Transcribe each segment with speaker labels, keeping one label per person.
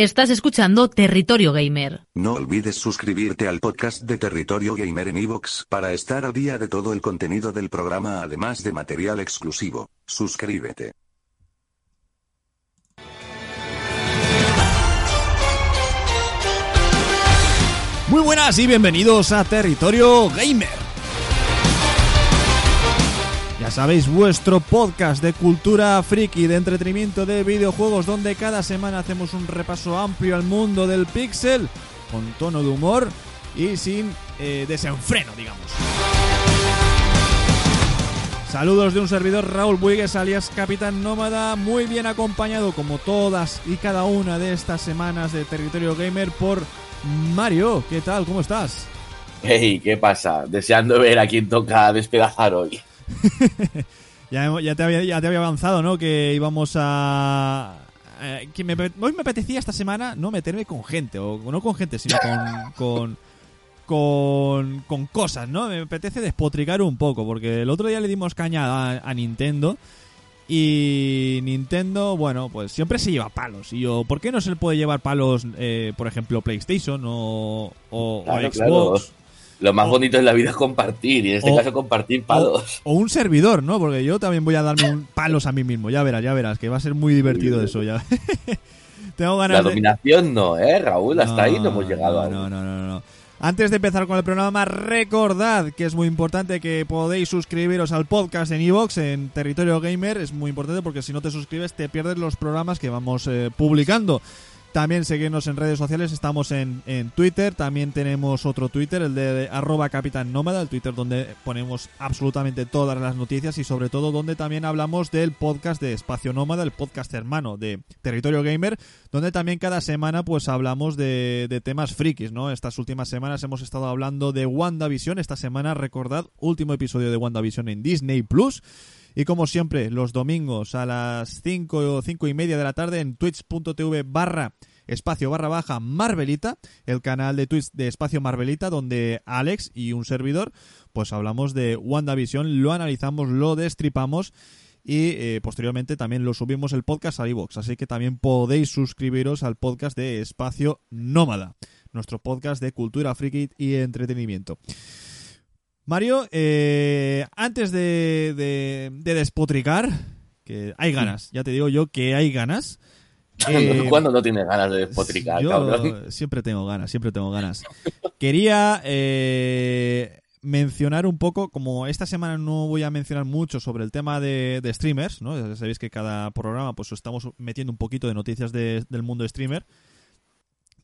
Speaker 1: Estás escuchando Territorio Gamer.
Speaker 2: No olvides suscribirte al podcast de Territorio Gamer en iVoox para estar al día de todo el contenido del programa además de material exclusivo. Suscríbete.
Speaker 3: Muy buenas y bienvenidos a Territorio Gamer. Sabéis, vuestro podcast de cultura friki, de entretenimiento de videojuegos, donde cada semana hacemos un repaso amplio al mundo del pixel, con tono de humor y sin eh, desenfreno, digamos. Saludos de un servidor Raúl Buigues, alias Capitán Nómada, muy bien acompañado como todas y cada una de estas semanas de Territorio Gamer por Mario. ¿Qué tal? ¿Cómo estás?
Speaker 4: Hey, ¿qué pasa? Deseando ver a quién toca despedazar hoy.
Speaker 3: ya, ya, te había, ya te había avanzado, ¿no? Que íbamos a... eh, que me, hoy me apetecía esta semana no meterme con gente, o no con gente, sino con... con con, con cosas, ¿no? Me apetece despotricar un poco, porque el otro día le dimos caña a, a Nintendo y Nintendo, bueno, pues siempre se lleva palos. Y yo, ¿por qué no se le puede llevar palos, eh, por ejemplo, PlayStation o, o, o
Speaker 4: Claro,
Speaker 3: Xbox?
Speaker 4: claro. Lo más bonito en la vida es compartir, y en este
Speaker 3: O-
Speaker 4: caso compartir palos.
Speaker 3: O, o un servidor, ¿no? Porque yo también voy a darme un palos a mí mismo. Ya verás, ya verás, que va a ser muy divertido eso. Ya. Tengo ganas
Speaker 4: La
Speaker 3: de...
Speaker 4: dominación no, ¿eh, Raúl? Hasta ahí no hemos llegado
Speaker 3: no,
Speaker 4: aún.
Speaker 3: no, no, no, no. Antes de empezar con el programa, recordad que es muy importante que podéis suscribiros al podcast en iVoox, en Territorio Gamer. Es muy importante porque si no te suscribes te pierdes los programas que vamos eh, publicando. También seguirnos en redes sociales, estamos en, en Twitter, también tenemos otro Twitter, el de arroba Capitán Nómada, el Twitter donde ponemos absolutamente todas las noticias y sobre todo donde también hablamos del podcast de Espacio Nómada, el podcast hermano de Territorio Gamer, donde también cada semana pues hablamos de, de temas frikis, ¿no? Estas últimas semanas hemos estado hablando de WandaVision, esta semana recordad, último episodio de WandaVision en Disney Plus. Y como siempre, los domingos a las 5 o 5 y media de la tarde en twitch.tv barra espacio barra baja Marvelita, el canal de Twitch de espacio Marvelita, donde Alex y un servidor, pues hablamos de WandaVision, lo analizamos, lo destripamos y eh, posteriormente también lo subimos el podcast a iVoox. Así que también podéis suscribiros al podcast de Espacio Nómada, nuestro podcast de cultura friki y entretenimiento. Mario, eh, antes de, de- de despotricar, que hay ganas, ya te digo yo que hay ganas. eh,
Speaker 4: ¿Cuándo no tienes ganas de despotricar,
Speaker 3: yo
Speaker 4: cabrón?
Speaker 3: siempre tengo ganas, siempre tengo ganas. Quería eh, mencionar un poco, como esta semana no voy a mencionar mucho sobre el tema de, de streamers, ¿no? Ya sabéis que cada programa pues estamos metiendo un poquito de noticias de- del mundo streamer.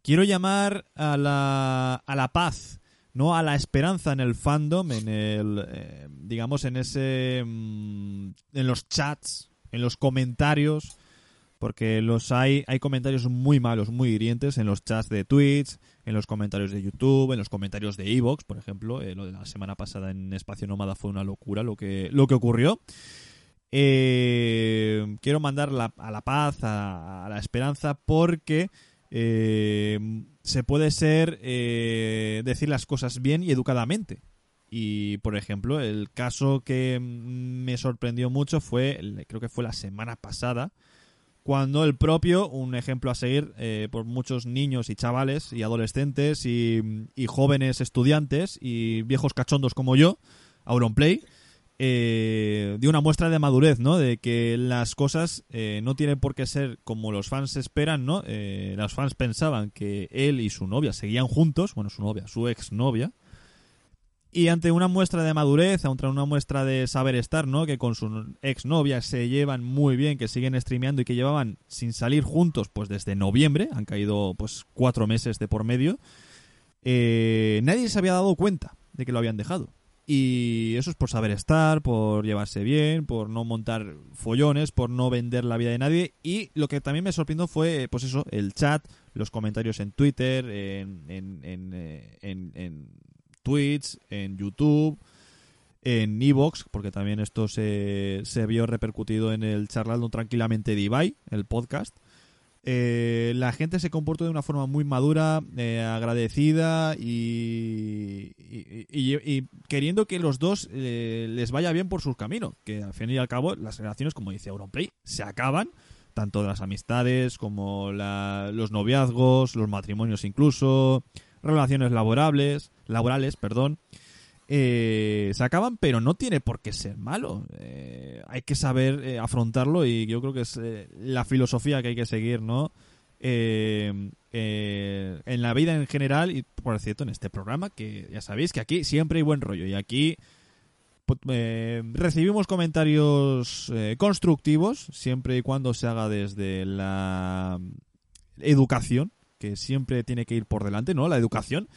Speaker 3: Quiero llamar a la, a la paz, no a la esperanza en el fandom, en el, eh, digamos, en ese, mm, en los chats, en los comentarios, porque los hay, hay comentarios muy malos, muy hirientes en los chats de Twitch, en los comentarios de YouTube, en los comentarios de Evox, por ejemplo, eh, lo de la semana pasada en Espacio Nómada fue una locura lo que, lo que ocurrió. Eh, quiero mandar la- a la paz, a, a la esperanza, porque eh, se puede ser eh, decir las cosas bien y educadamente. Y, por ejemplo, el caso que mm, me sorprendió mucho fue, creo que fue la semana pasada, cuando el propio, un ejemplo a seguir eh, por muchos niños y chavales y adolescentes y, y jóvenes estudiantes y viejos cachondos como yo, Auronplay, eh, dio una muestra de madurez, ¿no? De que las cosas eh, no tienen por qué ser como los fans esperan, ¿no? Eh, los fans pensaban que él y su novia seguían juntos, bueno, su novia, su exnovia, y ante una muestra de madurez, ante una muestra de saber estar, ¿no? Que con su exnovia se llevan muy bien, que siguen streameando y que llevaban sin salir juntos, pues desde noviembre, han caído pues cuatro meses de por medio. eh, nadie se había dado cuenta de que lo habían dejado. Y eso es por saber estar, por llevarse bien, por no montar follones, por no vender la vida de nadie. Y lo que también me sorprendió fue, pues eso, el chat, los comentarios en Twitter, en, en, en, eh, en- Twitch, en YouTube, en Evox, porque también esto se, se vio repercutido en el charlando tranquilamente de Ibai, el podcast. Eh, la gente se comportó de una forma muy madura, eh, agradecida y, y, queriendo que los dos eh, les vaya bien por sus caminos. Que al fin y al cabo las relaciones, como dice Auronplay, se acaban, tanto las amistades como la- los noviazgos, los matrimonios incluso, relaciones laborables, laborales, perdón, eh, se acaban, pero no tiene por qué ser malo. Eh, hay que saber eh, afrontarlo y yo creo que es eh, la filosofía que hay que seguir, ¿no? En la vida en general y por cierto en este programa que ya sabéis que aquí siempre hay buen rollo y aquí pu- eh, recibimos comentarios constructivos siempre y cuando se haga desde la educación que siempre tiene que ir por delante no la educación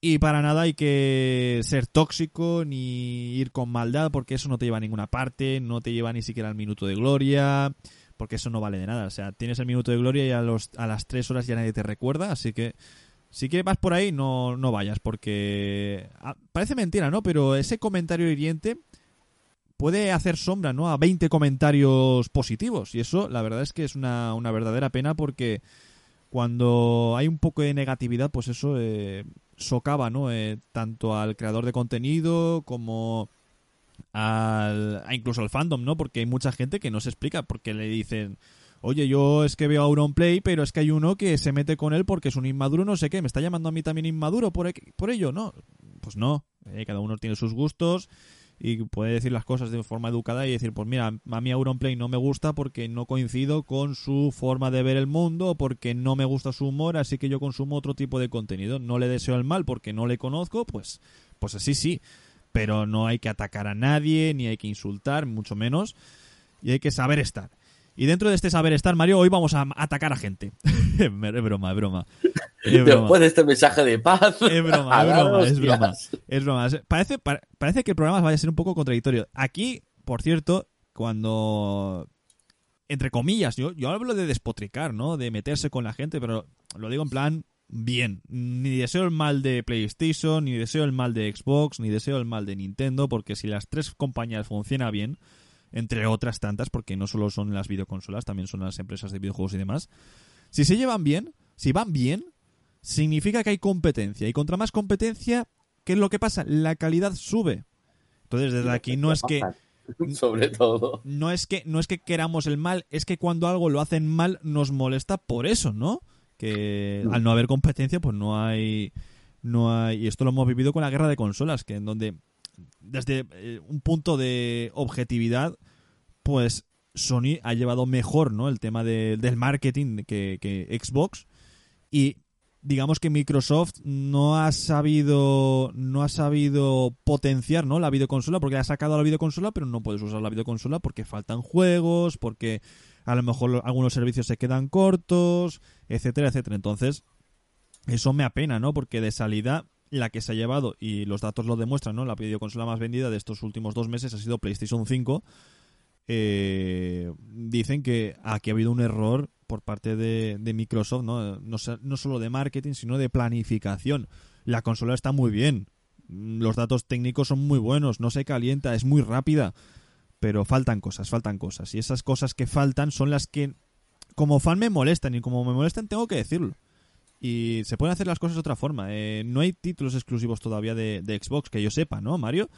Speaker 3: y para nada hay que ser tóxico ni ir con maldad porque eso no te lleva a ninguna parte no te lleva ni siquiera al minuto de gloria porque eso no vale de nada. O sea, tienes el minuto de gloria y a, los, a las tres horas ya nadie te recuerda, así que si que vas por ahí, no, no vayas, porque ah, parece mentira, ¿no? Pero ese comentario hiriente puede hacer sombra, ¿no? A 20 comentarios positivos, y eso la verdad es que es una, una verdadera pena porque cuando hay un poco de negatividad, pues eso eh, socava, ¿no? Eh, tanto al creador de contenido como al, incluso al fandom, ¿no? Porque hay mucha gente que no se explica porque le dicen, oye, yo es que veo a Auronplay, pero es que hay uno que se mete con él porque es un inmaduro, no sé qué, me está llamando a mí también inmaduro por, por ello, ¿no? Pues no, eh, cada uno tiene sus gustos y puede decir las cosas de forma educada y decir, pues mira, a mí Auronplay no me gusta porque no coincido con su forma de ver el mundo porque no me gusta su humor, así que yo consumo otro tipo de contenido. No le deseo el mal porque no le conozco, pues, pues así sí. Pero no hay que atacar a nadie, ni hay que insultar, mucho menos. Y hay que saber estar. Y dentro de este saber estar, Mario, hoy vamos a atacar a gente. es broma, es broma. Es broma.
Speaker 4: Después de este mensaje de paz.
Speaker 3: Es broma, es broma, es broma. Es broma. Parece, pa- parece que el programa vaya a ser un poco contradictorio. Aquí, por cierto, cuando. Entre comillas, yo, yo hablo de despotricar, ¿no? De meterse con la gente, pero lo digo en plan bien. Ni deseo el mal de PlayStation, ni deseo el mal de Xbox, ni deseo el mal de Nintendo, porque si las tres compañías funcionan bien, entre otras tantas, porque no solo son las videoconsolas, también son las empresas de videojuegos y demás, si se llevan bien, si van bien, significa que hay competencia. Y contra más competencia, ¿qué es lo que pasa? La calidad sube. Entonces, desde aquí no es que
Speaker 4: Sobre todo.
Speaker 3: no es que no es que queramos el mal, es que cuando algo lo hacen mal nos molesta por eso, ¿no? Que al no haber competencia, pues no hay no hay y esto lo hemos vivido con la guerra de consolas, que en donde desde eh, un punto de objetividad, pues Sony ha llevado mejor, ¿no? El tema de- del marketing que, que Xbox. Y digamos que Microsoft no ha sabido no ha sabido potenciar no la videoconsola porque ha sacado la videoconsola pero no puedes usar la videoconsola porque faltan juegos porque a lo mejor algunos servicios se quedan cortos etcétera etcétera. Entonces eso me apena no porque de salida la que se ha llevado y los datos lo demuestran no la videoconsola más vendida de estos últimos dos meses ha sido PlayStation 5 eh, dicen que aquí ha habido un error por parte de, Microsoft, ¿no? No, solo de marketing, sino de planificación. La consola está muy bien, los datos técnicos son muy buenos, no se calienta, es muy rápida, pero faltan cosas, faltan cosas. Y esas cosas que faltan son las que como fan me molestan y como me molestan tengo que decirlo. Y se pueden hacer las cosas de otra forma. Eh, no hay títulos exclusivos todavía de, de Xbox, que yo sepa, ¿no, Mario?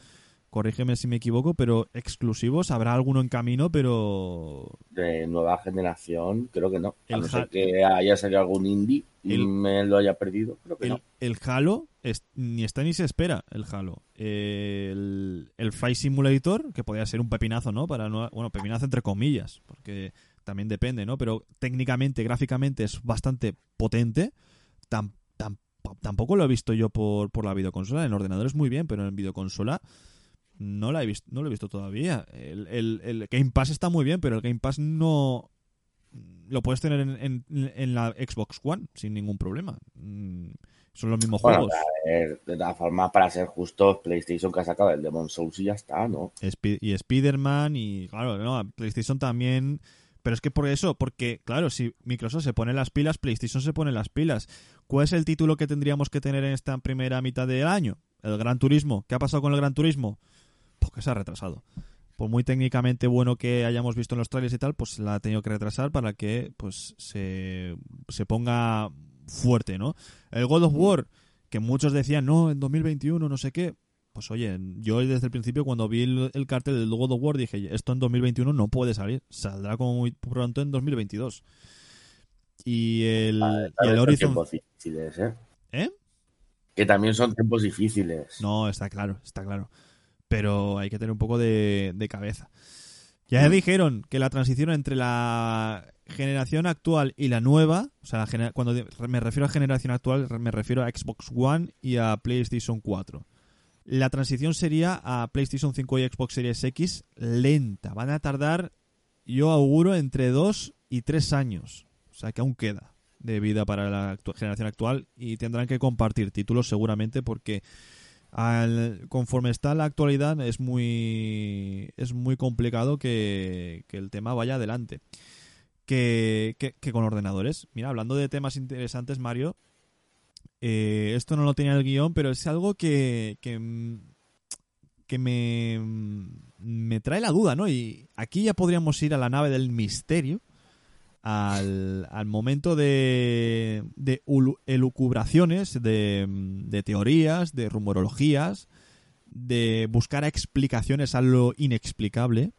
Speaker 3: Corrígeme si me equivoco, pero exclusivos habrá alguno en camino, pero
Speaker 4: De nueva generación, creo que no. A
Speaker 3: El
Speaker 4: no
Speaker 3: Ha-
Speaker 4: ser que haya salido algún indie y me lo haya perdido. Creo que
Speaker 3: el,
Speaker 4: no.
Speaker 3: el Halo es- ni está ni se espera el Halo. El, el Flight Simulator, que podría ser un pepinazo, ¿no? Para no, bueno, pepinazo entre comillas, porque también depende, ¿no? Pero técnicamente, gráficamente es bastante potente. Tam- tam- tampoco lo he visto yo por, por la videoconsola. En ordenador es muy bien, pero en videoconsola no la he visto, no lo he visto todavía. El, el- el Game Pass está muy bien, pero el Game Pass no lo puedes tener en, en- en la Xbox One sin ningún problema. Mm, Son los mismos
Speaker 4: Bueno,
Speaker 3: juegos.
Speaker 4: ver, de todas formas, para ser justos, PlayStation que ha sacado el Demon Souls y ya está, ¿no?
Speaker 3: Y Spider-Man y claro, no, PlayStation también. Pero es que por eso, porque claro, si Microsoft se pone las pilas, PlayStation se pone las pilas. ¿Cuál es el título que tendríamos que tener en esta primera mitad del año? El Gran Turismo. ¿Qué ha pasado con el Gran Turismo? Pues que se ha retrasado. Por muy técnicamente bueno que hayamos visto en los trailers y tal, pues la ha tenido que retrasar para que pues se, se ponga fuerte, ¿no? El God of War, que muchos decían, no, en 2021, no sé qué. Pues oye, yo desde el principio cuando vi el, el cartel del God of War dije, esto en 2021 no puede salir, saldrá como muy pronto en 2022. Y el, y el Horizon...
Speaker 4: difíciles, ¿eh?
Speaker 3: ¿Eh?
Speaker 4: Que también son tiempos difíciles.
Speaker 3: No, está claro, está claro. Pero hay que tener un poco de, de cabeza. Ya dijeron que la transición entre la generación actual y la nueva, o sea, la cuando me refiero a generación actual, me refiero a Xbox One y a PlayStation 4. La transición sería a PlayStation 5 y Xbox Series X lenta. Van a tardar, yo auguro, entre 2 y 3 años. O sea, que aún queda de vida para la generación actual y tendrán que compartir títulos seguramente porque al- conforme está la actualidad es muy es muy complicado que, que el tema vaya adelante que- que con ordenadores mira hablando de temas interesantes Mario eh, esto no lo tenía en el guion pero es algo que que, mm, que me me trae la duda no y aquí ya podríamos ir a la nave del misterio al, al momento de, de elucubraciones, de, de teorías, de rumorologías, de buscar explicaciones a lo inexplicable.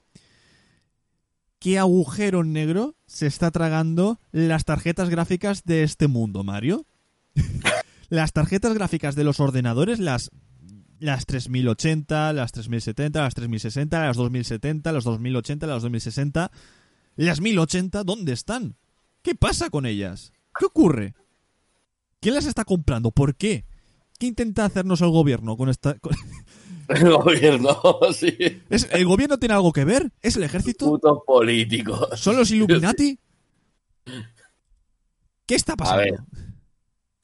Speaker 3: ¿Qué agujero negro se está tragando las tarjetas gráficas de este mundo, Mario? las tarjetas gráficas de los ordenadores, las, las 3080, las 3070, las 3060, las 2070, las 2080, las 2060 las 1080, ¿dónde están? ¿Qué pasa con ellas? ¿Qué ocurre? ¿Quién las está comprando? ¿Por qué? ¿Qué intenta hacernos el gobierno con esta...? con-
Speaker 4: El gobierno, sí.
Speaker 3: ¿Es- ¿El gobierno tiene algo que ver? ¿Es el ejército?
Speaker 4: Putos políticos.
Speaker 3: ¿Son los Illuminati? ¿Qué está
Speaker 4: A
Speaker 3: pasando?
Speaker 4: ver.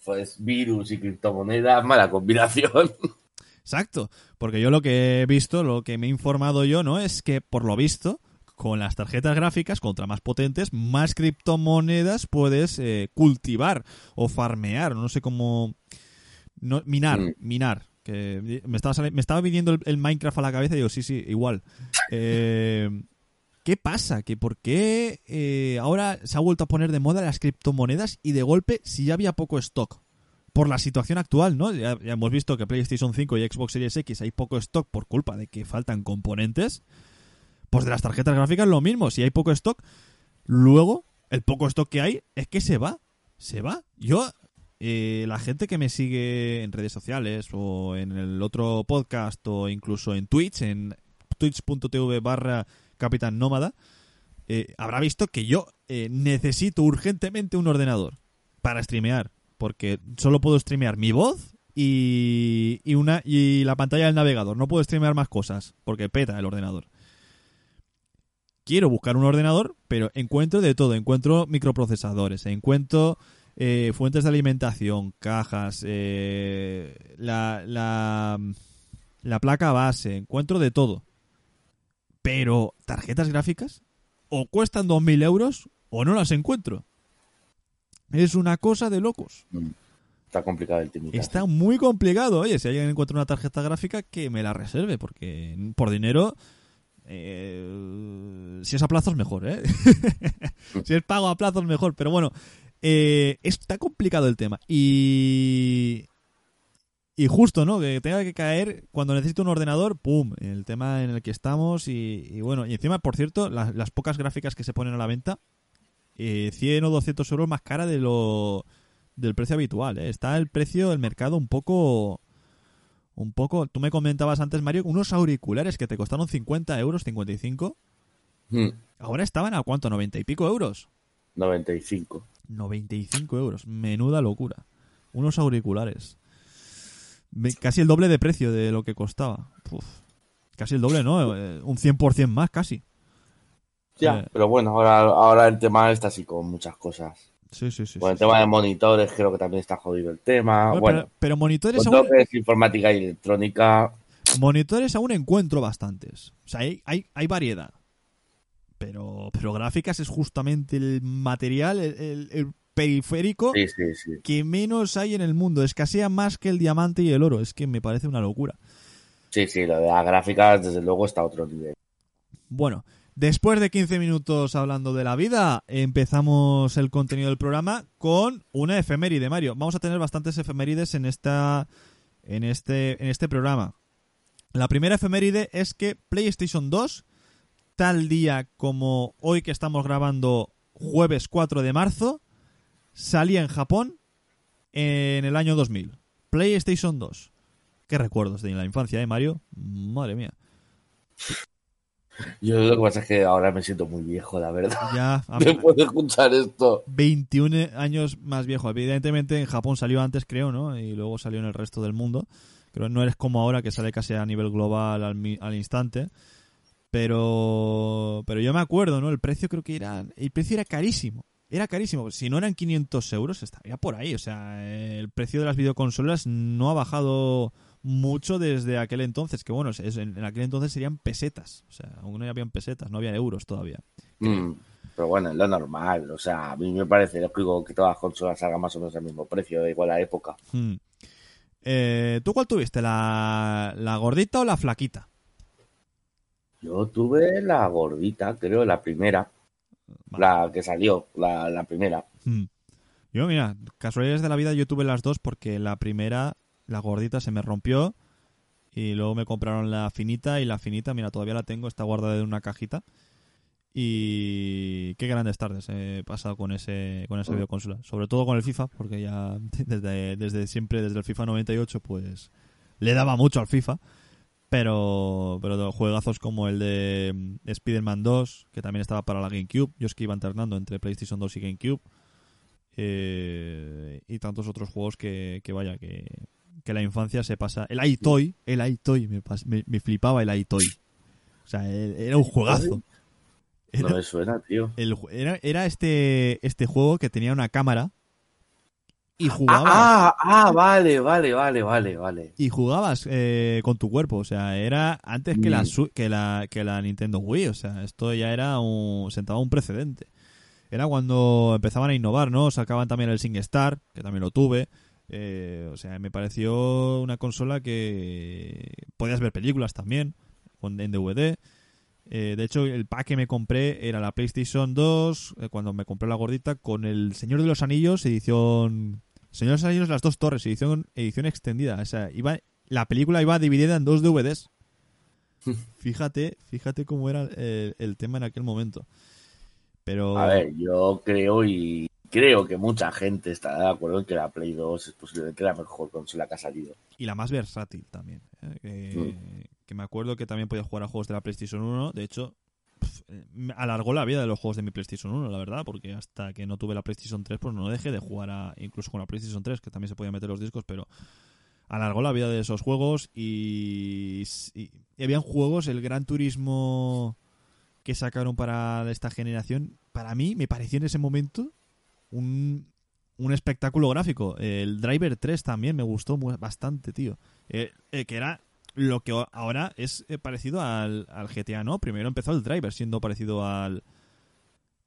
Speaker 4: Pues virus y criptomonedas, mala combinación.
Speaker 3: Exacto, porque yo lo que he visto, lo que me he informado yo, ¿no? Es que, por lo visto, con las tarjetas gráficas, contra más potentes, más criptomonedas puedes eh, cultivar o farmear, no sé cómo... No, minar,
Speaker 4: Mm.
Speaker 3: minar. Que me estaba, me estaba viniendo el, el Minecraft a la cabeza y digo, sí, sí, igual. Eh, ¿Qué pasa? ¿Que ¿Por qué eh, ahora se ha vuelto a poner de moda las criptomonedas y de golpe si ya había poco stock? Por la situación actual, ¿no? Ya, ya hemos visto que PlayStation 5 y Xbox Series X hay poco stock por culpa de que faltan componentes. Pues de las tarjetas gráficas lo mismo. Si hay poco stock, luego el poco stock que hay es que se va. Se va. Yo, eh, la gente que me sigue en redes sociales o en el otro podcast o incluso en Twitch, en twitch.tv barra Capitán Nómada, eh, habrá visto que yo eh, necesito urgentemente un ordenador para streamear. Porque solo puedo streamear mi voz y, y, una, y la pantalla del navegador. No puedo streamear más cosas porque peta el ordenador quiero buscar un ordenador, pero encuentro de todo. Encuentro microprocesadores, encuentro eh, fuentes de alimentación, cajas, la, la, la placa base, encuentro de todo. Pero tarjetas gráficas o cuestan 2.000 euros o no las encuentro. Es una cosa de locos.
Speaker 4: Está complicado el tema.
Speaker 3: Está muy complicado. Oye, si alguien encuentra una tarjeta gráfica, que me la reserve, porque por dinero, eh, si es a plazos, mejor, ¿eh? si es pago a plazos, mejor. Pero bueno, eh, está complicado el tema. Y. Y justo, ¿no? Que tenga que caer cuando necesito un ordenador, ¡pum! El tema en el que estamos. Y, y bueno, y encima, por cierto, las, las pocas gráficas que se ponen a la venta, eh, 100 o 200 euros más cara de lo del precio habitual. ¿eh? Está el precio del mercado un poco. Un poco. Tú me comentabas antes, Mario, unos auriculares que te costaron 50 euros, 55.
Speaker 4: Hmm,
Speaker 3: Ahora estaban a cuánto, 90 y pico euros.
Speaker 4: 95.
Speaker 3: 95 euros. Menuda locura. Unos auriculares. Casi el doble de precio de lo que costaba. Uf. Casi el doble, ¿no? Eh, Un 100% más, casi.
Speaker 4: Ya,
Speaker 3: Eh.
Speaker 4: pero bueno, ahora, ahora el tema está así con muchas cosas.
Speaker 3: Sí, sí, sí.
Speaker 4: Con el
Speaker 3: sí,
Speaker 4: tema
Speaker 3: sí.
Speaker 4: de monitores creo que también está jodido el tema.
Speaker 3: Bueno,
Speaker 4: Bueno,
Speaker 3: pero, pero monitores aún,
Speaker 4: es informática y electrónica,
Speaker 3: monitores aún encuentro bastantes. O sea, hay, hay, hay variedad. Pero, pero gráficas es justamente el material, el, el- el periférico
Speaker 4: sí, sí, sí.
Speaker 3: que menos hay en el mundo. Escasea más que el diamante y el oro. Es que me parece una locura.
Speaker 4: Sí, sí, lo de las gráficas desde luego está a otro nivel.
Speaker 3: Bueno, después de 15 minutos hablando de la vida, empezamos el contenido del programa con una efeméride, Mario. Vamos a tener bastantes efemérides en esta en este en este programa. La primera efeméride es que PlayStation 2, tal día como hoy que estamos grabando jueves 4 de marzo, salía en Japón en el año 2000. PlayStation 2. Qué recuerdos de la infancia, ¿eh, Mario? Madre mía.
Speaker 4: Yo lo que pasa es que ahora me siento muy viejo, la verdad.
Speaker 3: Ya, a-
Speaker 4: Después de escuchar esto.
Speaker 3: 21 años más viejo. Evidentemente en Japón salió antes, creo, ¿no? Y luego salió en el resto del mundo. Creo que no eres como ahora que sale casi a nivel global al, al instante. Pero pero yo me acuerdo, ¿no? El precio creo que era el precio era carísimo. Era carísimo. Si no eran 500 euros, estaría por ahí. O sea, el precio de las videoconsolas no ha bajado mucho desde aquel entonces. Que bueno, en aquel entonces serían pesetas. O sea, aún no habían pesetas, no había euros todavía.
Speaker 4: Mm, pero bueno, es lo normal. O sea, a mí me parece lógico que todas las consolas salgan más o menos al mismo precio, da igual la época.
Speaker 3: Hmm. Eh, ¿Tú cuál tuviste? ¿La, ¿La gordita o la flaquita?
Speaker 4: Yo tuve la gordita, creo, la primera. La que salió, la, la primera.
Speaker 3: Hmm. Yo, mira, casualidades de la vida, yo tuve las dos porque la primera, la gordita, se me rompió y luego me compraron la finita y la finita, mira, todavía la tengo, está guardada en una cajita. Y qué grandes tardes he pasado con ese con esa videoconsola. Sobre todo con el FIFA, porque ya desde, desde siempre, desde el FIFA 98, pues le daba mucho al FIFA. Pero, pero juegazos como el de mm, Spider-Man 2, que también estaba para la GameCube. Yo es que iba alternando entre PlayStation 2 y GameCube. eh, y tantos otros juegos que, que vaya, que, que la infancia se pasa. El iToy, el iToy, me, me, me flipaba el iToy. O sea, e- era un juegazo. Era,
Speaker 4: No me suena, tío.
Speaker 3: el era, era este, este juego que tenía una cámara y jugabas,
Speaker 4: Ah, ah, vale, vale, vale, vale, vale.
Speaker 3: y jugabas eh, con tu cuerpo. O sea, era antes que, la,
Speaker 4: Mm.
Speaker 3: que, la, que la Nintendo Wii. O sea, esto ya era un, sentaba un precedente. Era cuando empezaban a innovar, ¿no? Sacaban también el SingStar, que también lo tuve. Eh, o sea, me pareció una consola que podías ver películas también en DVD. Eh, de hecho, el pack que me compré era la PlayStation 2, eh, cuando me compré la gordita, con el Señor de los Anillos, edición... Señor de los Anillos, las dos torres, edición, edición extendida. O sea, iba, la película iba dividida en dos DVDs. Fíjate, fíjate cómo era el, el tema en aquel momento. Pero...
Speaker 4: A ver, yo creo y creo que mucha gente estará de acuerdo en que la Play 2 es posiblemente la mejor consola que ha salido.
Speaker 3: y la más versátil también. ¿eh? Que, que me acuerdo que también podía jugar a juegos de la PlayStation 1. De hecho, alargó la vida de los juegos de mi PlayStation 1, la verdad, porque hasta que no tuve la PlayStation 3, pues no dejé de jugar a, incluso con la PlayStation 3, que también se podía meter los discos, pero alargó la vida de esos juegos y, y- habían juegos, el Gran Turismo que sacaron para esta generación, para mí me pareció en ese momento un, un espectáculo gráfico. El Driver 3 también me gustó bastante, tío. Eh, eh, que era lo que ahora es eh, parecido al, al GTA, ¿no? Primero empezó el Driver siendo parecido al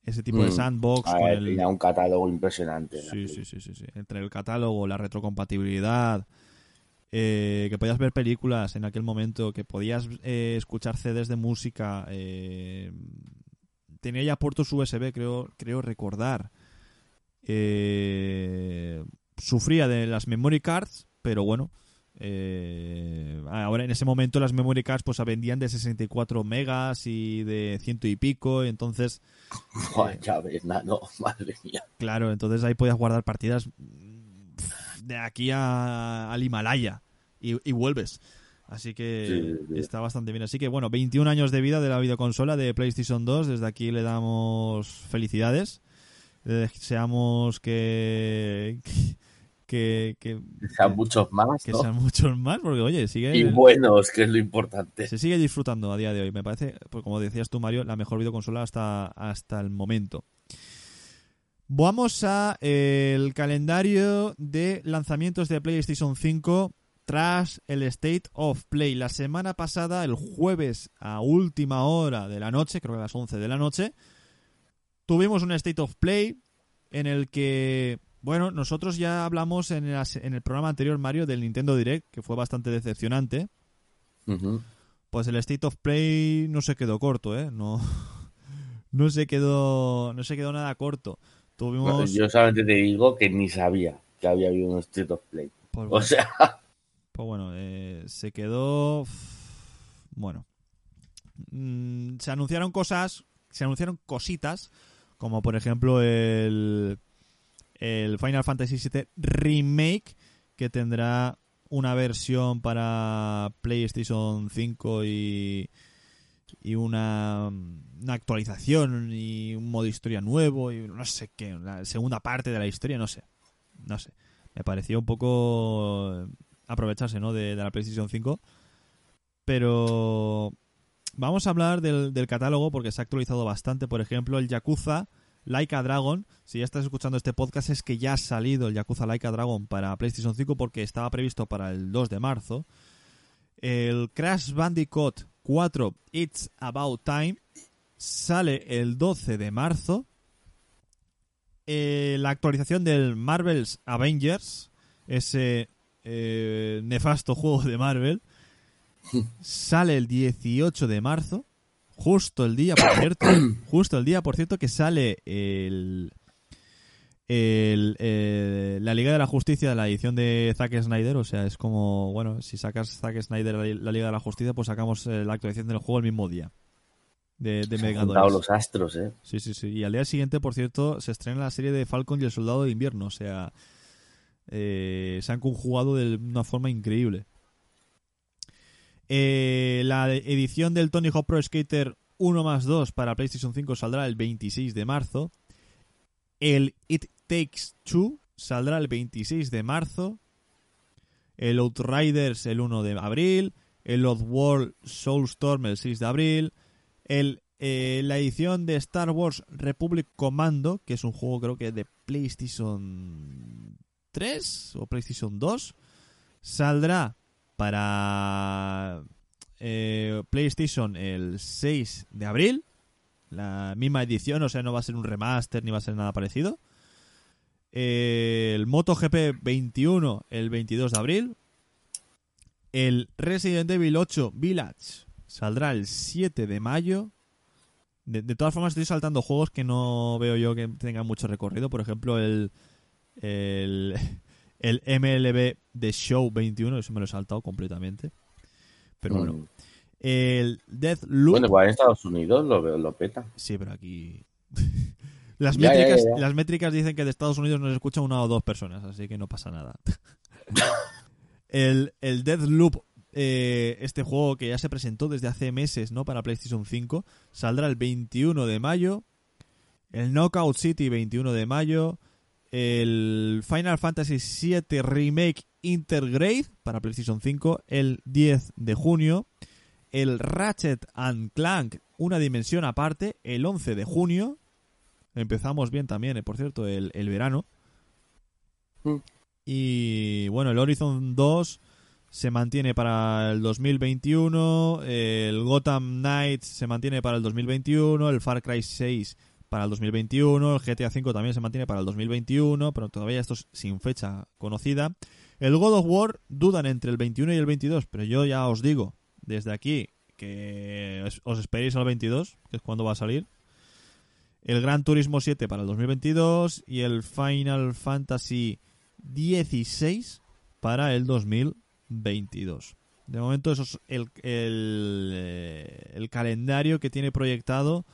Speaker 3: ese tipo de
Speaker 4: Mm.
Speaker 3: sandbox
Speaker 4: A
Speaker 3: con el
Speaker 4: tenía un catálogo impresionante.
Speaker 3: Sí, sí, sí, sí, sí. Entre el catálogo, la retrocompatibilidad, eh, que podías ver películas en aquel momento, que podías eh, escuchar CDs de música, eh, tenía ya puertos USB, creo, creo recordar. Eh, sufría de las memory cards, pero bueno. Eh, ahora en ese momento las memory cards pues vendían de 64 megas y de ciento y pico, entonces
Speaker 4: Joder, ya ves, nano, madre mía.
Speaker 3: Claro, entonces ahí podías guardar partidas de aquí a- al Himalaya y, y vuelves. Así que
Speaker 4: Sí, sí.
Speaker 3: está bastante bien. Así que bueno, 21 años de vida de la videoconsola de PlayStation 2. Desde aquí le damos felicidades. Le deseamos que, que, que,
Speaker 4: Sean muchos más,
Speaker 3: que
Speaker 4: ¿no?
Speaker 3: sean muchos más, porque oye, sigue
Speaker 4: Y buenos, que es lo importante.
Speaker 3: se sigue disfrutando a día de hoy. Me parece, pues como decías tú, Mario, la mejor videoconsola hasta, hasta el momento. Vamos a eh, el calendario de lanzamientos de PlayStation 5 tras el State of Play. La semana pasada, el jueves a última hora de la noche, creo que a las 11 de la noche, tuvimos un State of Play en el que, bueno, nosotros ya hablamos en el, en el programa anterior, Mario, del Nintendo Direct, que fue bastante decepcionante. Pues el State of Play no se quedó corto, ¿eh? No, no se quedó, no se quedó nada corto. Tuvimos,
Speaker 4: Bueno, yo solamente te digo que ni sabía que había habido un Street of Play.
Speaker 3: pues,
Speaker 4: O sea,
Speaker 3: pues bueno, eh, se quedó, bueno, mm, se anunciaron cosas, se anunciaron cositas, como por ejemplo el, el Final Fantasy VII Remake, que tendrá una versión para PlayStation 5 y, y una, una actualización y un modo historia nuevo y no sé qué, la segunda parte de la historia, no sé, no sé. Me pareció un poco aprovecharse, ¿no? De, de la PlayStation 5. Pero vamos a hablar del, del catálogo porque se ha actualizado bastante. Por ejemplo, el Yakuza Laika Dragon. Si ya estás escuchando este podcast es que ya ha salido el Yakuza Laika Dragon para PlayStation 5 porque estaba previsto para el 2 de marzo. El Crash Bandicoot 4 It's About Time sale el 12 de marzo. Eh, la actualización del Marvel's Avengers, ese eh, nefasto juego de Marvel, sale el 18 de marzo. Justo el día, por cierto, justo el día, por cierto, que sale el, el, eh, la Liga de la Justicia de la edición de Zack Snyder. O sea, es como, bueno, si sacas Zack Snyder la, la Liga de la Justicia, pues sacamos eh, la actualización del juego el mismo día. De, de
Speaker 4: Se han los astros, ¿eh?
Speaker 3: Sí, sí, sí. Y al día siguiente, por cierto, se estrena la serie de Falcon y el Soldado de Invierno. O sea, eh, se han conjugado de una forma increíble. Eh, la edición del Tony Hawk Pro Skater 1 más 2 para PlayStation 5 saldrá el 26 de marzo. El It Takes Two saldrá el 26 de marzo. El Outriders el 1 de abril. El Oddworld Soulstorm el 6 de abril. Eh, la edición de Star Wars Republic Commando, que es un juego creo que de PlayStation 3 o PlayStation 2, saldrá para eh, PlayStation el 6 de abril. La misma edición, o sea, no va a ser un remaster ni va a ser nada parecido. El MotoGP 21 el 22 de abril. El Resident Evil 8 Village saldrá el 7 de mayo. De, de todas formas, estoy saltando juegos que no veo yo que tengan mucho recorrido. Por ejemplo, el, el, el MLB The Show 21, eso me lo he saltado completamente. Pero bueno.
Speaker 4: Mm.
Speaker 3: El Deathloop.
Speaker 4: Bueno, igual en Estados Unidos lo, veo- lo peta.
Speaker 3: Sí, pero aquí. las,
Speaker 4: Ya,
Speaker 3: métricas,
Speaker 4: ya, ya.
Speaker 3: las métricas dicen que de Estados Unidos nos escucha una o dos personas, así que no pasa nada. el, el Deathloop, eh, este juego que ya se presentó desde hace meses ¿no? para PlayStation 5, saldrá el 21 de mayo. El Knockout City, 21 de mayo. El Final Fantasy VII Remake Intergrade para PlayStation 5, el 10 de junio. El Ratchet and Clank, una dimensión aparte, el 11 de junio. Empezamos bien también, eh, por cierto, el, el verano.
Speaker 4: Mm.
Speaker 3: Y bueno, el Horizon 2 se mantiene para el 2021. El Gotham Knights se mantiene para el 2021. El Far Cry 6 para el 2021. El GTA 5 también se mantiene para el 2021, pero todavía esto es sin fecha conocida. El God of War dudan entre el 21 y el 22, pero yo ya os digo desde aquí que os- os esperéis al 22, que es cuando va a salir. El Gran Turismo 7 para el 2022 y el Final Fantasy 16 para el 2022. De momento eso es el, el, eh, el calendario que tiene proyectado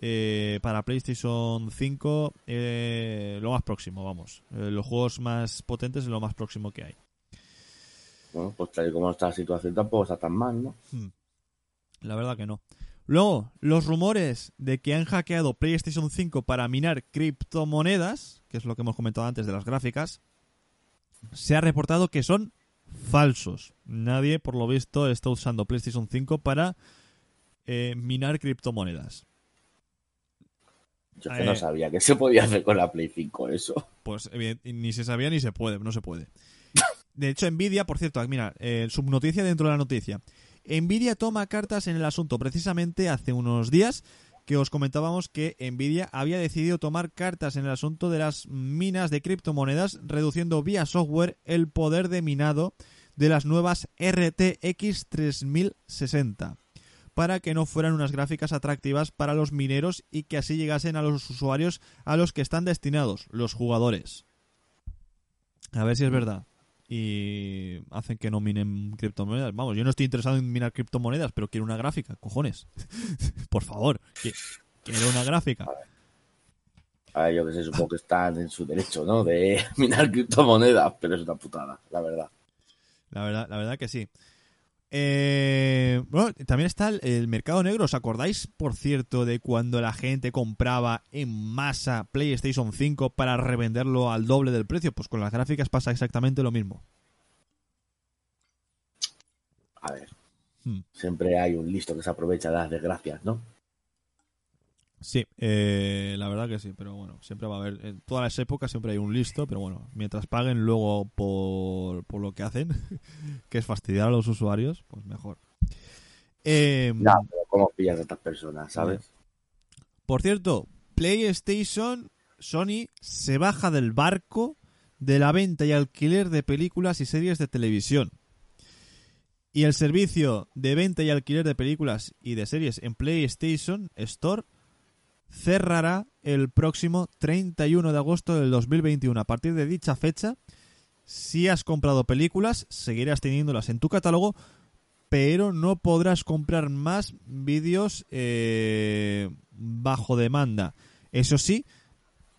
Speaker 3: eh, para PlayStation 5 eh, lo más próximo, vamos. Eh, los juegos más potentes es lo más próximo que hay.
Speaker 4: Bueno, pues tal y como está la situación tampoco está tan mal, ¿no?
Speaker 3: La verdad que no. Luego, los rumores de que han hackeado PlayStation 5 para minar criptomonedas, que es lo que hemos comentado antes de las gráficas, se ha reportado que son falsos. Nadie, por lo visto, está usando PlayStation 5 para minar criptomonedas.
Speaker 4: Yo que
Speaker 3: Eh.
Speaker 4: no sabía que se podía hacer con la Play 5 eso.
Speaker 3: Pues evident- ni se sabía ni se puede, no se puede. De hecho, Nvidia, por cierto, mira, eh, subnoticia dentro de la noticia. Nvidia toma cartas en el asunto. Precisamente hace unos días que os comentábamos que Nvidia había decidido tomar cartas en el asunto de las minas de criptomonedas, reduciendo vía software el poder de minado de las nuevas RTX 3060 para que no fueran unas gráficas atractivas para los mineros y que así llegasen a los usuarios a los que están destinados, los jugadores. A ver si es verdad. y hacen que no minen criptomonedas. Vamos, yo no estoy interesado en minar criptomonedas, pero quiero una gráfica, cojones. Por favor, quiero una gráfica.
Speaker 4: A ver, yo que sé, supongo que están en su derecho, ¿no? De minar criptomonedas, pero es una putada, la verdad.
Speaker 3: La verdad, la verdad que sí. Eh, bueno, también está el, mercado negro. ¿Os acordáis, por cierto, de cuando la gente compraba en masa PlayStation 5 para revenderlo al doble del precio? Pues con las gráficas pasa exactamente lo mismo.
Speaker 4: A ver. Hmm. Siempre hay un listo que se aprovecha de las desgracias, ¿no?
Speaker 3: Sí, eh, la verdad que sí, pero bueno, siempre va a haber, en todas las épocas siempre hay un listo, pero bueno, mientras paguen luego por, por lo que hacen, que es fastidiar a los usuarios, pues mejor.
Speaker 4: Eh, pero ¿cómo pillas a estas personas, sabes?
Speaker 3: Por cierto, PlayStation, Sony se baja del barco de la venta y alquiler de películas y series de televisión. Y el servicio de venta y alquiler de películas y de series en PlayStation Store cerrará el próximo 31 de agosto del 2021. A partir de dicha fecha, si has comprado películas, seguirás teniéndolas en tu catálogo, pero no podrás comprar más vídeos eh, bajo demanda. Eso sí,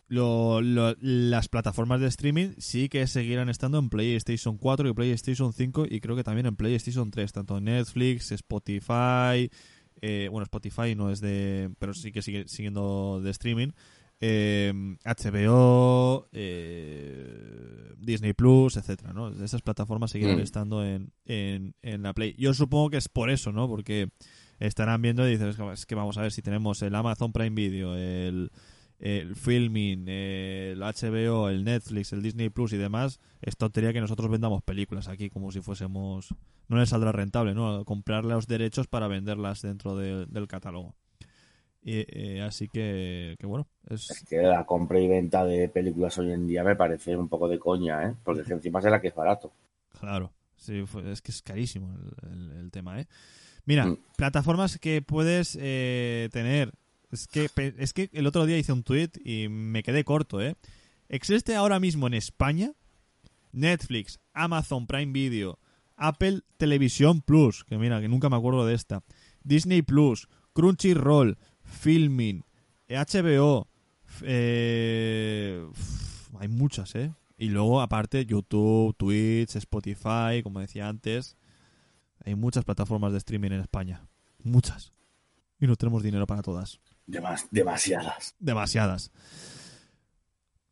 Speaker 3: las plataformas de streaming sí que seguirán estando en PlayStation 4 y PlayStation 5 y creo que también en PlayStation 3, tanto Netflix, Spotify, eh, bueno, Spotify no es de. Pero sí que sigue siguiendo de streaming. HBO, eh, eh, Disney Plus, etcétera, ¿no? Esas plataformas seguirán mm. estando en, en, en, la Play. Yo supongo que es por eso, ¿no? Porque estarán viendo y dices, es que vamos a ver si tenemos el Amazon Prime Video, el, el Filming, el HBO, el Netflix, el Disney Plus y demás, es tontería que nosotros vendamos películas aquí como si fuésemos... No les saldrá rentable, ¿no? Comprarle los derechos para venderlas dentro del catálogo. Y, eh, así que, que bueno.
Speaker 4: Es... que la compra y venta de películas hoy en día me parece un poco de coña, ¿eh? Porque encima será que es barato.
Speaker 3: Claro, sí, es que es carísimo el, tema, ¿eh? Mira, mm. plataformas que puedes eh, tener es que, es que el otro día hice un tweet y me quedé corto, ¿eh? Existe ahora mismo en España Netflix, Amazon Prime Video, Apple Televisión Plus, que mira, que nunca me acuerdo de esta, Disney Plus, Crunchyroll, Filming, HBO, eh, hay muchas, ¿eh? Y luego, aparte, YouTube, Twitch, Spotify, como decía antes, hay muchas plataformas de streaming en España. Muchas. Y no tenemos dinero para todas
Speaker 4: demasiadas.
Speaker 3: Demasiadas.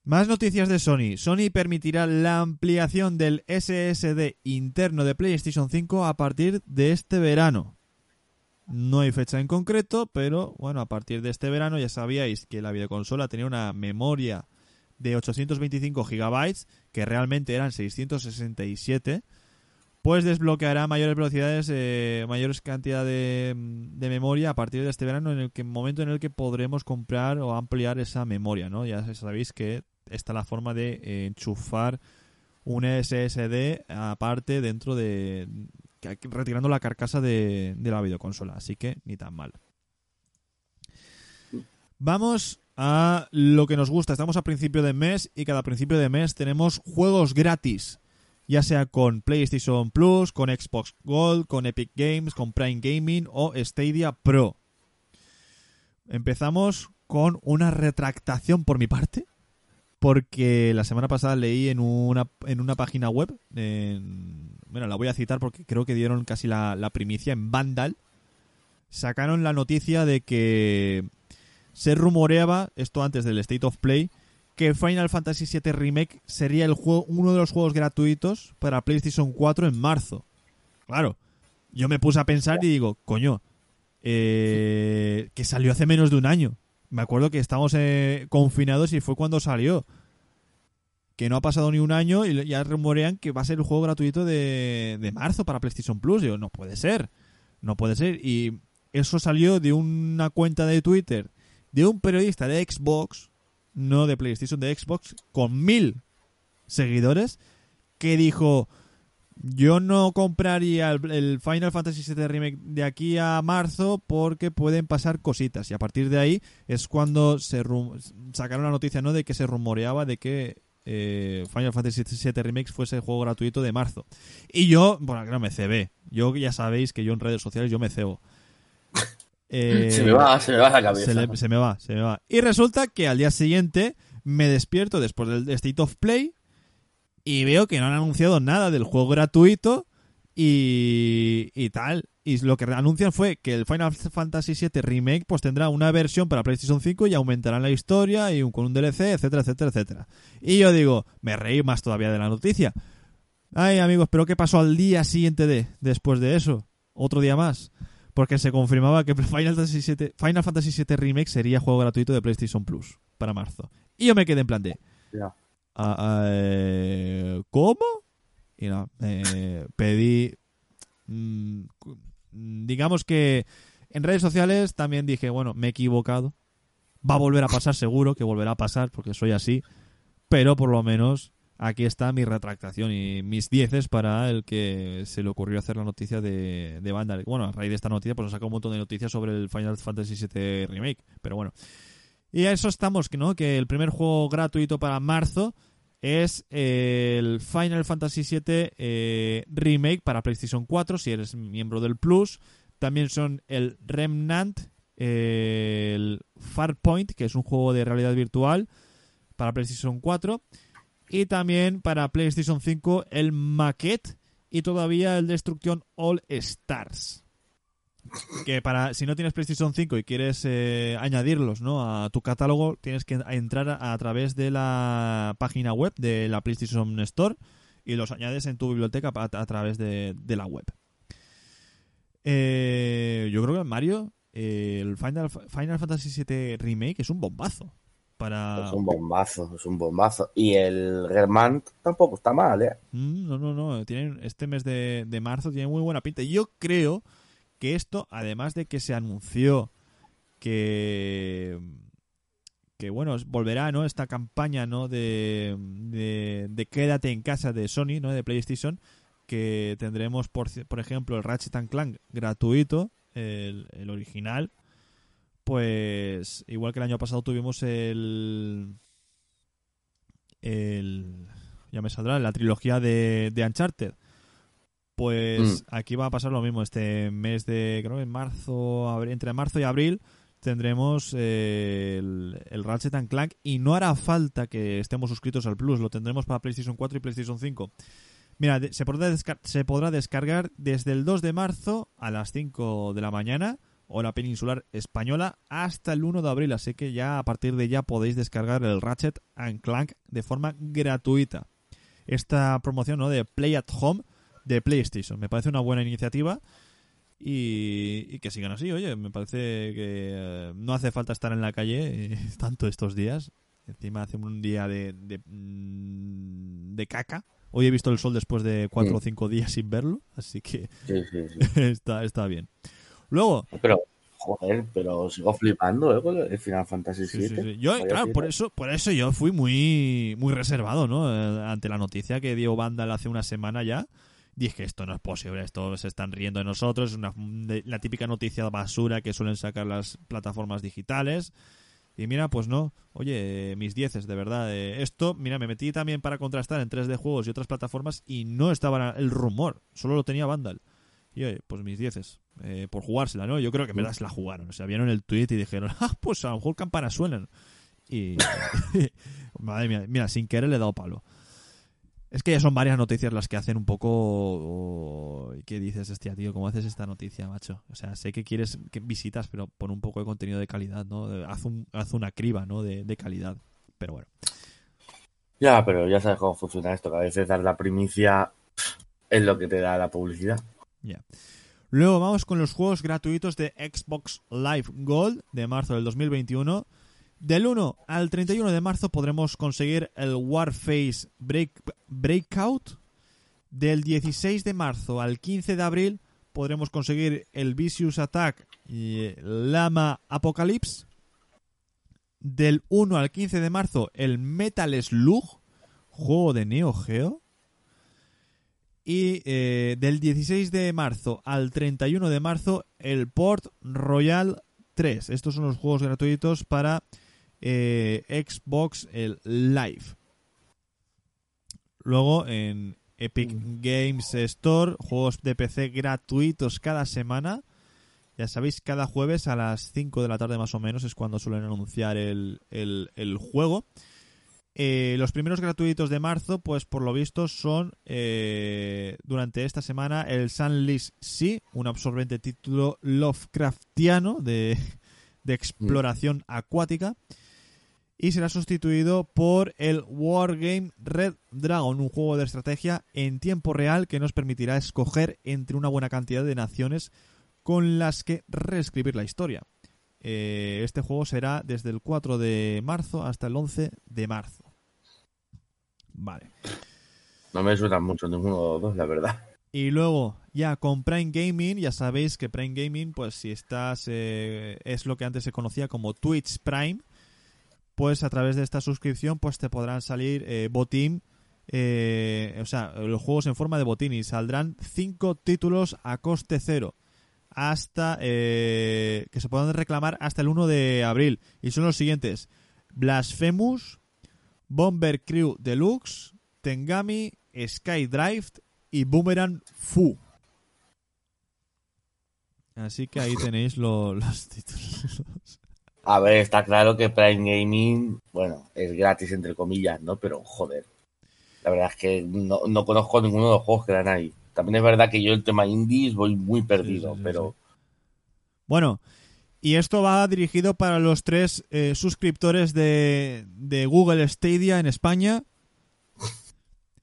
Speaker 3: Más noticias de Sony. Sony permitirá la ampliación del SSD interno de PlayStation 5 a partir de este verano. No hay fecha en concreto, pero bueno, a partir de este verano ya sabíais que la videoconsola tenía una memoria de 825 GB, que realmente eran 667 pues desbloqueará mayores velocidades, eh, mayores cantidad de, memoria a partir de este verano, en el que momento en el que podremos comprar o ampliar esa memoria, ¿no? Ya sabéis que está la forma de eh, enchufar un SSD aparte dentro de retirando la carcasa de, de la videoconsola, así que ni tan mal. Vamos a lo que nos gusta. Estamos a principio de mes y cada principio de mes tenemos juegos gratis ya sea con PlayStation Plus, con Xbox Gold, con Epic Games, con Prime Gaming o Stadia Pro. Empezamos con una retractación por mi parte, porque la semana pasada leí en una, en una página web, bueno, la voy a citar porque creo que dieron casi la, la primicia en Vandal, sacaron la noticia de que se rumoreaba, esto antes del State of Play, que Final Fantasy VII Remake sería el juego, uno de los juegos gratuitos para PlayStation 4 en marzo. Claro, yo me puse a pensar y digo, coño, eh, que salió hace menos de un año. Me acuerdo que estábamos eh, confinados y fue cuando salió. Que no ha pasado ni un año y ya rumorean que va a ser el juego gratuito de, de marzo para PlayStation Plus. Yo, no puede ser. No puede ser. Y eso salió de una cuenta de Twitter de un periodista de Xbox no de PlayStation, de Xbox, con mil seguidores, que dijo, yo no compraría el, Final Fantasy VII Remake de aquí a marzo porque pueden pasar cositas. Y a partir de ahí es cuando se sacaron la noticia, ¿no? De que se rumoreaba de que eh, Final Fantasy VII Remake fuese el juego gratuito de marzo. Y yo, bueno, no me cebé. Yo ya sabéis que yo en redes sociales yo me cebo.
Speaker 4: Eh, se me va, se me va la cabeza.
Speaker 3: Se, me va, se me va. Y resulta que al día siguiente me despierto después del State of Play y veo que no han anunciado nada del juego gratuito y, y tal. Y lo que anuncian fue que el Final Fantasy VII Remake pues tendrá una versión para PlayStation 5 y aumentará la historia y con un DLC, etcétera, etcétera, etcétera. Y yo digo, me reí más todavía de la noticia. Ay, amigos, pero ¿qué pasó al día siguiente de después de eso? Otro día más. Porque se confirmaba que Final Fantasy VII, Final Fantasy VII Remake sería juego gratuito de PlayStation Plus para marzo. Y yo me quedé en plan de... Ah, eh, ¿Cómo? Y no, eh, pedí... Mm, digamos que en redes sociales también dije, bueno, me he equivocado. Va a volver a pasar seguro, que volverá a pasar porque soy así. Pero por lo menos aquí está mi retractación y mis dieces para el que se le ocurrió hacer la noticia de, de Vandal. Bueno, a raíz de esta noticia, pues nos sacado un montón de noticias sobre el Final Fantasy VII Remake. Pero bueno. Y a eso estamos, ¿no? Que el primer juego gratuito para marzo es el Final Fantasy VII eh, Remake para PlayStation 4 si eres miembro del Plus. También son el Remnant, el Farpoint, que es un juego de realidad virtual para PlayStation 4. Y también para PlayStation 5 el Maquette y todavía el Destruction All Stars que para si no tienes PlayStation 5 y quieres eh, añadirlos ¿no? a tu catálogo, tienes que entrar a, través de la página web de la PlayStation Store y los añades en tu biblioteca a, través de, la web. Eh, yo creo que Mario, eh, el Final, Final Fantasy VII Remake es un bombazo. Para...
Speaker 4: Es un bombazo, es un bombazo. Y el Germán tampoco está mal, ¿eh?
Speaker 3: Mm, no, no, no. Tienen, este mes de, de marzo tiene muy buena pinta. Yo creo que esto, además de que se anunció que que bueno, volverá, ¿no? Esta campaña, ¿no? De, de, quédate en casa de Sony, ¿no? De PlayStation, que tendremos, por, por ejemplo, el Ratchet Clank gratuito, el, el, original, pues igual que el año pasado tuvimos el... el ya me saldrá, la trilogía de, de Uncharted, pues mm. aquí va a pasar lo mismo. Este mes de, creo que en marzo, entre marzo y abril, tendremos eh, el, el, Ratchet Clank y no hará falta que estemos suscritos al Plus, lo tendremos para PlayStation 4 y PlayStation 5. Mira, se podrá, se podrá descargar desde el 2 de marzo a las 5 de la mañana, hora peninsular española, hasta el 1 de abril, así que ya a partir de ya podéis descargar el Ratchet Clank de forma gratuita. Esta promoción ¿no? de Play at Home de PlayStation. Me parece una buena iniciativa y, que sigan así. Oye, me parece que eh, no hace falta estar en la calle eh, tanto estos días. Encima hace un día de, de, mm, de, caca. Hoy he visto el sol después de cuatro o cinco días sin verlo, así que está, está bien. Luego...
Speaker 4: Pero, joder, pero sigo flipando ¿eh? con el Final Fantasy VII.
Speaker 3: Yo, claro, por eso, por eso yo fui muy, muy reservado, ¿no? Eh, ante la noticia que dio Vandal hace una semana ya dije, esto no es posible, esto se están riendo de nosotros, es una, la típica noticia basura que suelen sacar las plataformas digitales. Y mira, pues no, oye, mis dieces, de verdad. Eh, esto, mira, me metí también para contrastar en 3D juegos y otras plataformas y no estaba el rumor, solo lo tenía Vandal. Y oye, pues mis dieces, eh, por jugársela, ¿no? Yo creo que me las la jugaron. O sea, vieron el tweet y dijeron, ah, pues a lo mejor campanas suenan. Y, madre mía, mira, sin querer le he dado palo. Es que ya son varias noticias las que hacen un poco... ¿Qué dices, hostia, tío? ¿Cómo haces esta noticia, macho? O sea, sé que quieres que visitas, pero pon un poco de contenido de calidad, ¿no? Haz, un, haz una criba, ¿no? De, calidad. Pero bueno.
Speaker 4: Ya, pero ya sabes cómo funciona esto, que a veces dar la primicia es lo que te da la publicidad.
Speaker 3: Ya. Luego vamos con los juegos gratuitos de Xbox Live Gold de marzo del 2021. Del 1 al 31 de marzo podremos conseguir el Warface Breakout. Del 16 de marzo al 15 de abril podremos conseguir el Vicious Attack y Lama Apocalypse. Del 1 al 15 de marzo el Metal Slug, juego de Neo Geo. Y eh, del 16 de marzo al 31 de marzo el Port Royal 3. Estos son los juegos gratuitos para eh, Xbox el Live. luego en Epic Games Store, juegos de PC gratuitos cada semana. Ya sabéis, cada jueves a las 5 de la tarde más o menos es cuando suelen anunciar el, el, el juego. Eh, los primeros gratuitos de marzo, pues por lo visto son eh, durante esta semana el Sunless Sea, un absorbente título Lovecraftiano de, exploración acuática. Y será sustituido por el Wargame Red Dragon, un juego de estrategia en tiempo real que nos permitirá escoger entre una buena cantidad de naciones con las que reescribir la historia. Eh, este juego será desde el 4 de marzo hasta el 11 de marzo. Vale.
Speaker 4: No me suenan mucho ninguno de los dos, la verdad.
Speaker 3: Y luego, ya con Prime Gaming, ya sabéis que Prime Gaming, pues si estás, eh, es lo que antes se conocía como Twitch Prime, pues a través de esta suscripción, pues te podrán salir eh, botín, eh, o sea, los juegos en forma de botín y saldrán cinco títulos a coste cero hasta eh, que se puedan reclamar hasta el 1 de abril y son los siguientes: Blasphemous, Bomber Crew Deluxe, Tengami, Skydrive y Boomerang Fu. Así que ahí tenéis lo- los títulos.
Speaker 4: A ver, está claro que Prime Gaming, bueno, es gratis entre comillas, ¿no? Pero joder. La verdad es que no, no conozco ninguno de los juegos que dan ahí. También es verdad que yo el tema indies voy muy perdido,
Speaker 3: sí, sí,
Speaker 4: pero
Speaker 3: Bueno, y esto va dirigido para los tres eh, suscriptores de, de Google Stadia en España.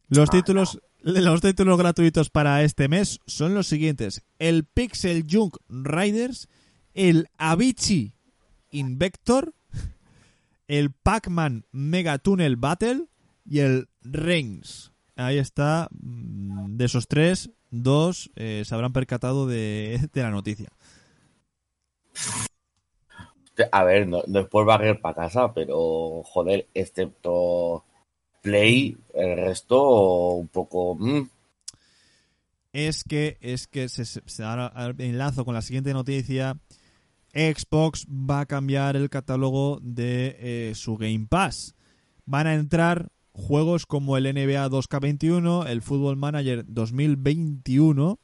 Speaker 3: Los títulos, los títulos gratuitos para este mes son los siguientes: el Pixel Junk Riders, el Avicii Invector, el Pac-Man Mega Tunnel Battle y el Reigns. Ahí está. mm, De esos tres, dos eh, se habrán percatado de, de la noticia.
Speaker 4: A ver, no, no es por barrer para casa, pero joder, excepto Play, el resto un poco... mm,
Speaker 3: es que es que se, se- se- ahora enlazo con la siguiente noticia. Xbox va a cambiar el catálogo de eh, su Game Pass. Van a entrar juegos como el NBA 2K21 el Football Manager 2021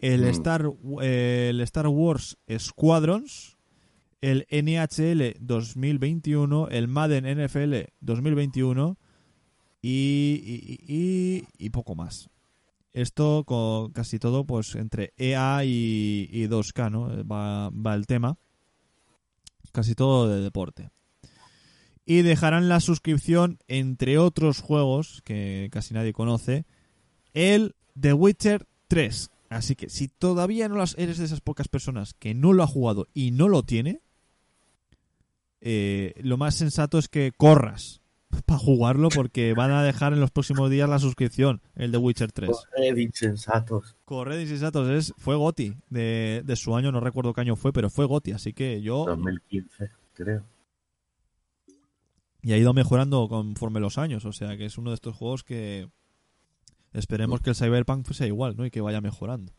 Speaker 3: el
Speaker 4: Mm.
Speaker 3: Star eh, el Star Wars Squadrons el NHL 2021 el Madden NFL 2021 y, y- y- poco más esto con casi todo pues entre EA y, y 2K, ¿no? Va, va el tema. Casi todo de deporte. Y dejarán la suscripción, entre otros juegos que casi nadie conoce, el The Witcher 3. Así que si todavía no eres de esas pocas personas que no lo ha jugado y no lo tiene, eh, lo más sensato es que corras para jugarlo porque van a dejar en los próximos días la suscripción, el The Witcher 3.
Speaker 4: joder, insensatos.
Speaker 3: Corred insensatos es fue Goti de, de su año, no recuerdo qué año fue, pero fue Goti, así que yo
Speaker 4: 2015, creo.
Speaker 3: y ha ido mejorando conforme los años, o sea que es uno de estos juegos que esperemos que el Cyberpunk sea igual, ¿no? Y que vaya mejorando.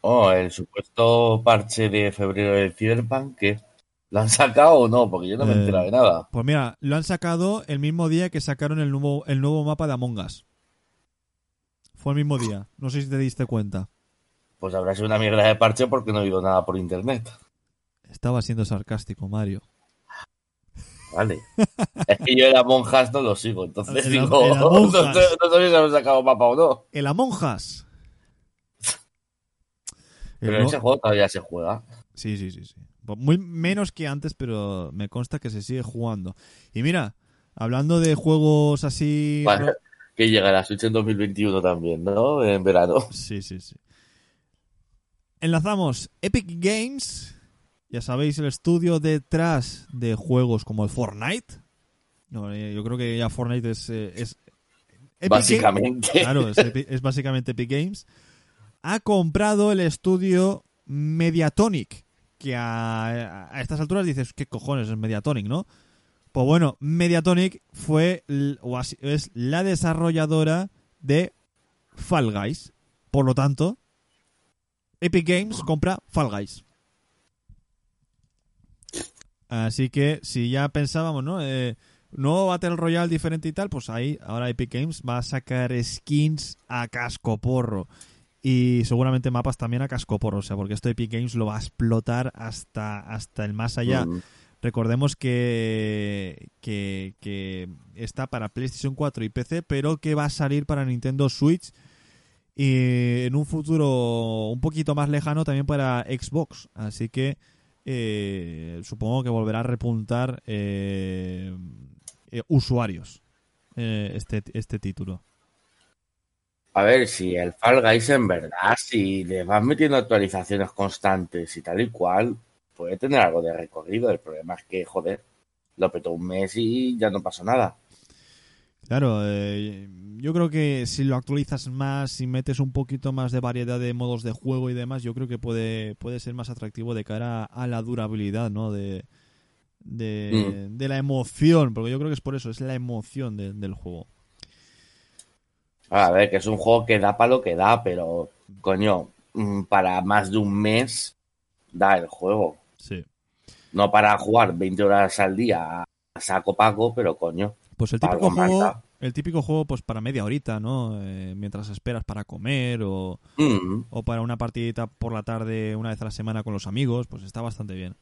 Speaker 4: Oh, el supuesto parche de febrero del Cyberpunk, ¿qué? ¿Lo han sacado o no? Porque yo no me he
Speaker 3: Eh,
Speaker 4: enterado de nada.
Speaker 3: Pues mira, lo han sacado el mismo día que sacaron el nuevo el nuevo mapa de Among Us. Fue el mismo día, no sé si te diste cuenta.
Speaker 4: Pues habrá sido una mierda de parche porque no he oído nada por internet.
Speaker 3: Estaba siendo sarcástico, Mario.
Speaker 4: Vale. es que yo era monjas no lo sigo, entonces
Speaker 3: El-
Speaker 4: digo,
Speaker 3: el
Speaker 4: no,
Speaker 3: Among Us.
Speaker 4: sé- no sabía si habéis sacado mapa o no.
Speaker 3: El Among Us. El
Speaker 4: Pero
Speaker 3: no-
Speaker 4: ese juego todavía se juega.
Speaker 3: Sí, sí, sí, sí. Muy menos que antes, pero me consta que se sigue jugando. Y mira, hablando de juegos así... Ro-
Speaker 4: que llega la Switch en 2021 también, ¿no? En verano.
Speaker 3: Sí, sí, sí. Enlazamos Epic Games. Ya sabéis, el estudio detrás de juegos como el Fortnite. No, eh, yo creo que ya Fortnite es... eh, es Epic
Speaker 4: Básicamente.
Speaker 3: Claro, es básicamente Epic Games. Ha comprado el estudio Mediatonic. Que a, a estas alturas dices, ¿qué cojones es Mediatonic, no? Pues bueno, Mediatonic fue o así- es la desarrolladora de Fall Guys. Por lo tanto, Epic Games compra Fall Guys. Así que si ya pensábamos, ¿no? Eh, nuevo Battle Royale diferente y tal, pues ahí ahora Epic Games va a sacar skins a cascoporro. Y seguramente mapas también a cascoporro, o sea, porque esto Epic Games lo va a explotar hasta, hasta el más allá.
Speaker 4: Mm.
Speaker 3: Recordemos que, que, que está para PlayStation 4 y PC, pero que va a salir para Nintendo Switch y en un futuro un poquito más lejano también para Xbox. Así que eh, supongo que volverá a repuntar eh, eh, usuarios este, este título.
Speaker 4: A ver, si el Fall Guys en verdad, si le vas metiendo actualizaciones constantes y tal y cual, puede tener algo de recorrido. El problema es que, joder, lo petó un mes y ya no pasó nada.
Speaker 3: Claro, eh, yo creo que si lo actualizas más y metes un poquito más de variedad de modos de juego y demás, yo creo que puede, puede ser más atractivo de cara a la durabilidad, ¿no? De, de, de la emoción, porque yo creo que es por eso, es la emoción de- del juego.
Speaker 4: A ver, que es un juego que da para lo que da, pero, coño, mm, para más de un mes da el juego.
Speaker 3: Sí.
Speaker 4: No para jugar 20 horas al día a saco pago, pero coño.
Speaker 3: Pues el típico juego, el típico juego pues para media horita, ¿no? Eh, mientras esperas para comer o,
Speaker 4: Mm,
Speaker 3: o para una partidita por la tarde una vez a la semana con los amigos, pues está bastante bien.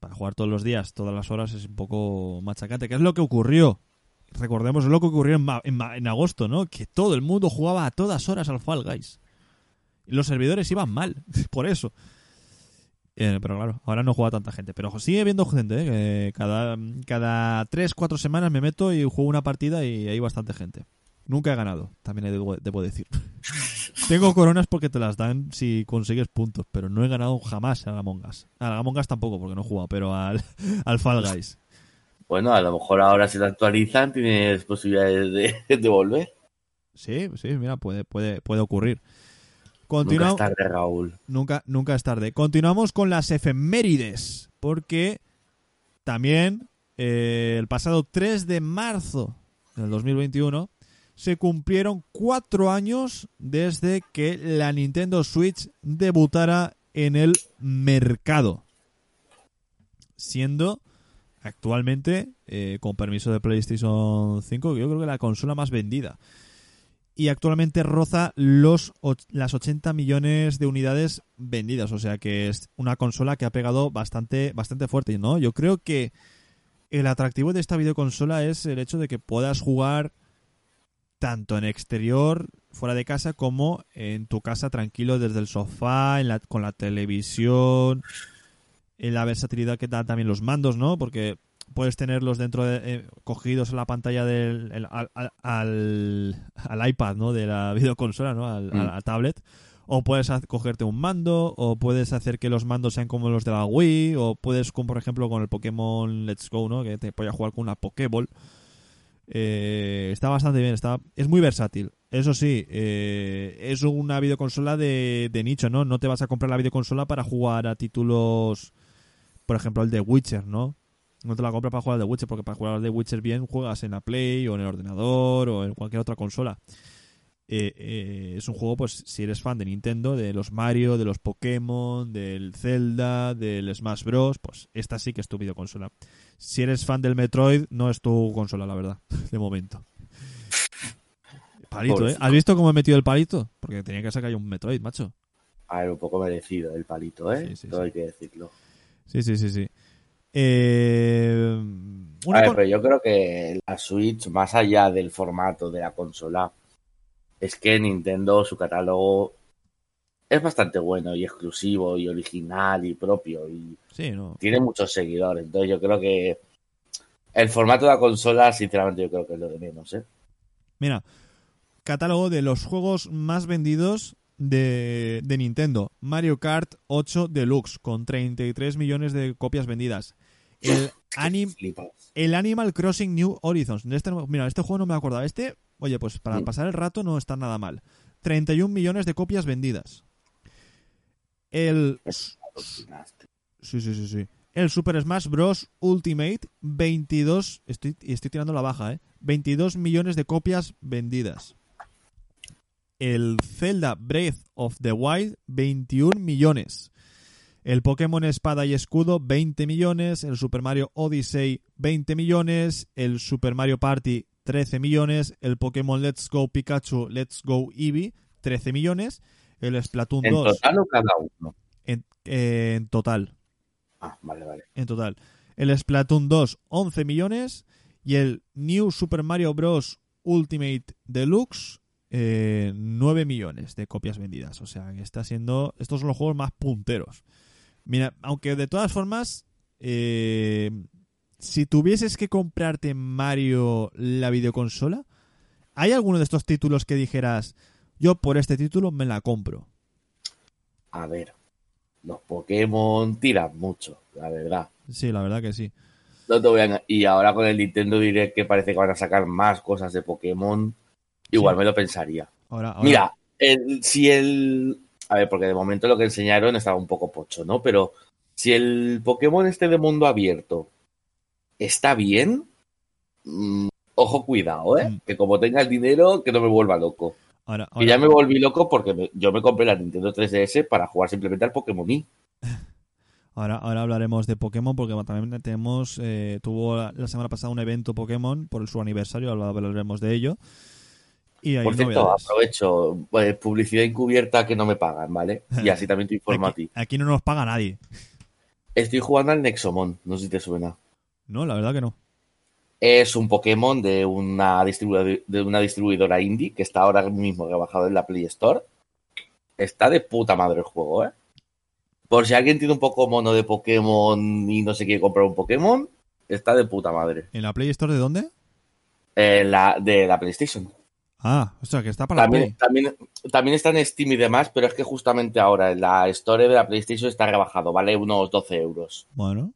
Speaker 3: Para jugar todos los días, todas las horas es un poco machacante. ¿Qué es lo que ocurrió? Recordemos lo que ocurrió en, en en agosto, ¿no? Que todo el mundo jugaba a todas horas al Fall Guys. Los servidores iban mal, por eso. Eh, pero claro, ahora no juega tanta gente. Pero sigue viendo gente, ¿eh? Cada, cada 3, 4 semanas me meto y juego una partida y hay bastante gente. Nunca he ganado, también debo, decir. Tengo coronas porque te las dan si consigues puntos, pero no he ganado jamás al Among Us. Al tampoco, porque no he jugado, pero al, al Fall Guys.
Speaker 4: Bueno, a lo mejor ahora si lo actualizan tienes posibilidades de, de volver.
Speaker 3: Sí, sí, mira, puede, puede, puede ocurrir.
Speaker 4: Nunca es tarde, Raúl.
Speaker 3: Nunca, nunca es tarde. Continuamos con las efemérides, porque también eh, el pasado 3 de marzo del 2021 se cumplieron cuatro años desde que la Nintendo Switch debutara en el mercado, siendo actualmente, eh, con permiso de PlayStation 5, yo creo que la consola más vendida y actualmente roza los las 80 millones de unidades vendidas, o sea que es una consola que ha pegado bastante bastante fuerte, ¿no? Yo creo que el atractivo de esta videoconsola es el hecho de que puedas jugar tanto en exterior, fuera de casa, como en tu casa tranquilo desde el sofá, en la- con la televisión, la versatilidad que dan también los mandos, ¿no? Porque puedes tenerlos dentro de, eh, cogidos en la pantalla del el- al, al- al- al iPad, ¿no? De la videoconsola, ¿no? Al,
Speaker 4: Mm.
Speaker 3: a la tablet. O puedes cogerte un mando, o puedes hacer que los mandos sean como los de la Wii, o puedes, como por ejemplo con el Pokémon Let's Go, ¿no? Que te puedes jugar con una Pokéball. Eh, está bastante bien, está, es muy versátil. Eso sí, eh, es una videoconsola de, de nicho, ¿no? No te vas a comprar la videoconsola para jugar a títulos, por ejemplo, el de Witcher, ¿no? No te la compras para jugar al de Witcher, porque para jugar al de Witcher bien juegas en la Play o en el ordenador o en cualquier otra consola. Eh, eh, es un juego, pues, si eres fan de Nintendo, de los Mario, de los Pokémon, del Zelda, del Smash Bros., pues esta sí que es tu videoconsola. Si eres fan del Metroid, no es tu consola, la verdad, de momento. Palito, ¿eh? ¿Has visto cómo he metido el palito? Porque tenía que sacar yo un Metroid, macho.
Speaker 4: A ver, un poco merecido el palito, ¿eh?
Speaker 3: Sí, sí,
Speaker 4: Todo
Speaker 3: sí.
Speaker 4: hay que decirlo.
Speaker 3: Sí, sí, sí, sí. Eh, una
Speaker 4: A ver,
Speaker 3: con-
Speaker 4: pero yo creo que la Switch, más allá del formato de la consola, es que Nintendo, su catálogo es bastante bueno y exclusivo y original y propio y
Speaker 3: Sí, no.
Speaker 4: tiene muchos seguidores. Entonces yo creo que el formato de la consola, sinceramente, yo creo que es lo de menos, ¿eh?
Speaker 3: Mira, catálogo de los juegos más vendidos de, de Nintendo. Mario Kart 8 Deluxe, con 33 millones de copias vendidas. El, anim, el Animal Crossing New Horizons. Este mira, este juego no me acordaba. Este, oye, pues para pasar el rato no está nada mal. 31 millones de copias vendidas. El
Speaker 4: Es alucinante.
Speaker 3: Sí, sí, sí, sí. El Super Smash Bros. Ultimate, 22. Estoy, estoy tirando la baja, ¿eh? 22 millones de copias vendidas. El Zelda Breath of the Wild, 21 millones. El Pokémon Espada y Escudo, 20 millones. El Super Mario Odyssey, 20 millones. El Super Mario Party, 13 millones. El Pokémon Let's Go Pikachu, Let's Go Eevee, 13 millones. El Splatoon
Speaker 4: ¿En
Speaker 3: 2
Speaker 4: total o cada uno?
Speaker 3: en, eh, en total.
Speaker 4: Ah, vale, vale.
Speaker 3: En total. El Splatoon 2, 11 millones. Y el New Super Mario Bros. Ultimate Deluxe, eh, 9 millones de copias vendidas. O sea, que está siendo. Estos son los juegos más punteros. Mira, aunque de todas formas, eh, si tuvieses que comprarte Mario la videoconsola, ¿hay alguno de estos títulos que dijeras, yo por este título me la compro?
Speaker 4: A ver, los Pokémon tiran mucho, la verdad.
Speaker 3: Sí, la verdad que sí.
Speaker 4: No te voy a enga- Y ahora con el Nintendo Direct que parece que van a sacar más cosas de Pokémon, igual
Speaker 3: Sí.
Speaker 4: me lo pensaría.
Speaker 3: Ahora, ahora-
Speaker 4: Mira, el- si el... A ver, porque de momento lo que enseñaron estaba un poco pocho, ¿no? Pero si el Pokémon este de mundo abierto está bien, mm, ojo, cuidado, ¿eh?
Speaker 3: Mm.
Speaker 4: Que como tenga el dinero, que no me vuelva loco.
Speaker 3: ahora-
Speaker 4: Y ya me volví loco porque me- yo me compré la Nintendo 3DS para jugar simplemente al Pokémon Y.
Speaker 3: Ahora, ahora hablaremos de Pokémon porque también tenemos, eh, tuvo la, la semana pasada un evento Pokémon por su aniversario, hablaremos de ello. Y
Speaker 4: Por cierto,
Speaker 3: novedades.
Speaker 4: aprovecho, pues, publicidad encubierta que no me pagan, ¿vale? Y así también te informo a
Speaker 3: Aquí,
Speaker 4: ti.
Speaker 3: aquí no nos paga nadie.
Speaker 4: Estoy jugando al Nexomon, no sé si te suena.
Speaker 3: No, la verdad que no.
Speaker 4: Es un Pokémon de una, distribuidora, de una distribuidora indie que está ahora mismo rebajado en la Play Store. Está de puta madre el juego, ¿eh? Por si alguien tiene un poco mono de Pokémon y no se quiere comprar un Pokémon, está de puta madre.
Speaker 3: ¿En la Play Store de dónde?
Speaker 4: Eh, la, de la PlayStation.
Speaker 3: Ah, o sea, que está para la
Speaker 4: También,
Speaker 3: Play.
Speaker 4: también, también está en Steam y demás, pero es que justamente ahora en la Store de la PlayStation está rebajado, vale unos 12 euros.
Speaker 3: Bueno,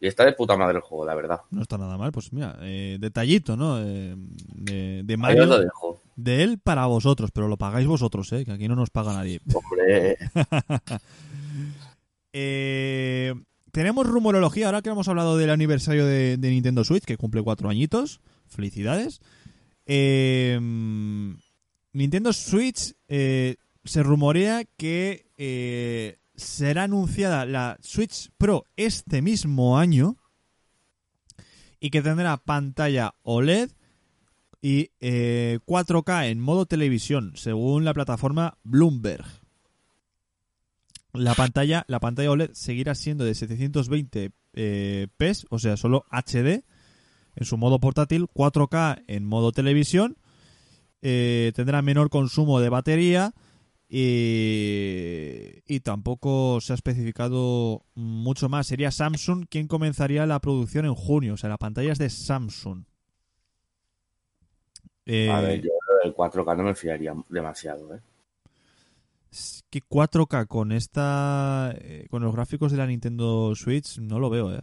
Speaker 4: Y está de puta madre el juego, la verdad.
Speaker 3: no está nada mal. Pues mira, eh, detallito, ¿no? Eh, de, de
Speaker 4: Ahí os lo
Speaker 3: Mario,
Speaker 4: dejo.
Speaker 3: de él para vosotros, pero lo pagáis vosotros, ¿eh? Que aquí no nos paga nadie.
Speaker 4: Hombre,
Speaker 3: Eh, tenemos rumorología, ahora que hemos hablado del aniversario de, de Nintendo Switch, que cumple cuatro añitos. Felicidades. Eh, Nintendo Switch eh, se rumorea que eh, será anunciada la Switch Pro este mismo año y que tendrá pantalla OLED y eh, 4K en modo televisión, según la plataforma Bloomberg. La pantalla, la pantalla OLED seguirá siendo de 720 eh, p, o sea, solo HD en su modo portátil, 4K en modo televisión, eh, tendrá menor consumo de batería y, y tampoco se ha especificado mucho más. Sería Samsung quien comenzaría la producción en junio, o sea, la pantalla es de Samsung. Eh,
Speaker 4: a ver, yo el 4K no me fiaría demasiado, ¿eh?
Speaker 3: Es que 4K con esta eh, con los gráficos de la Nintendo Switch no lo veo, eh.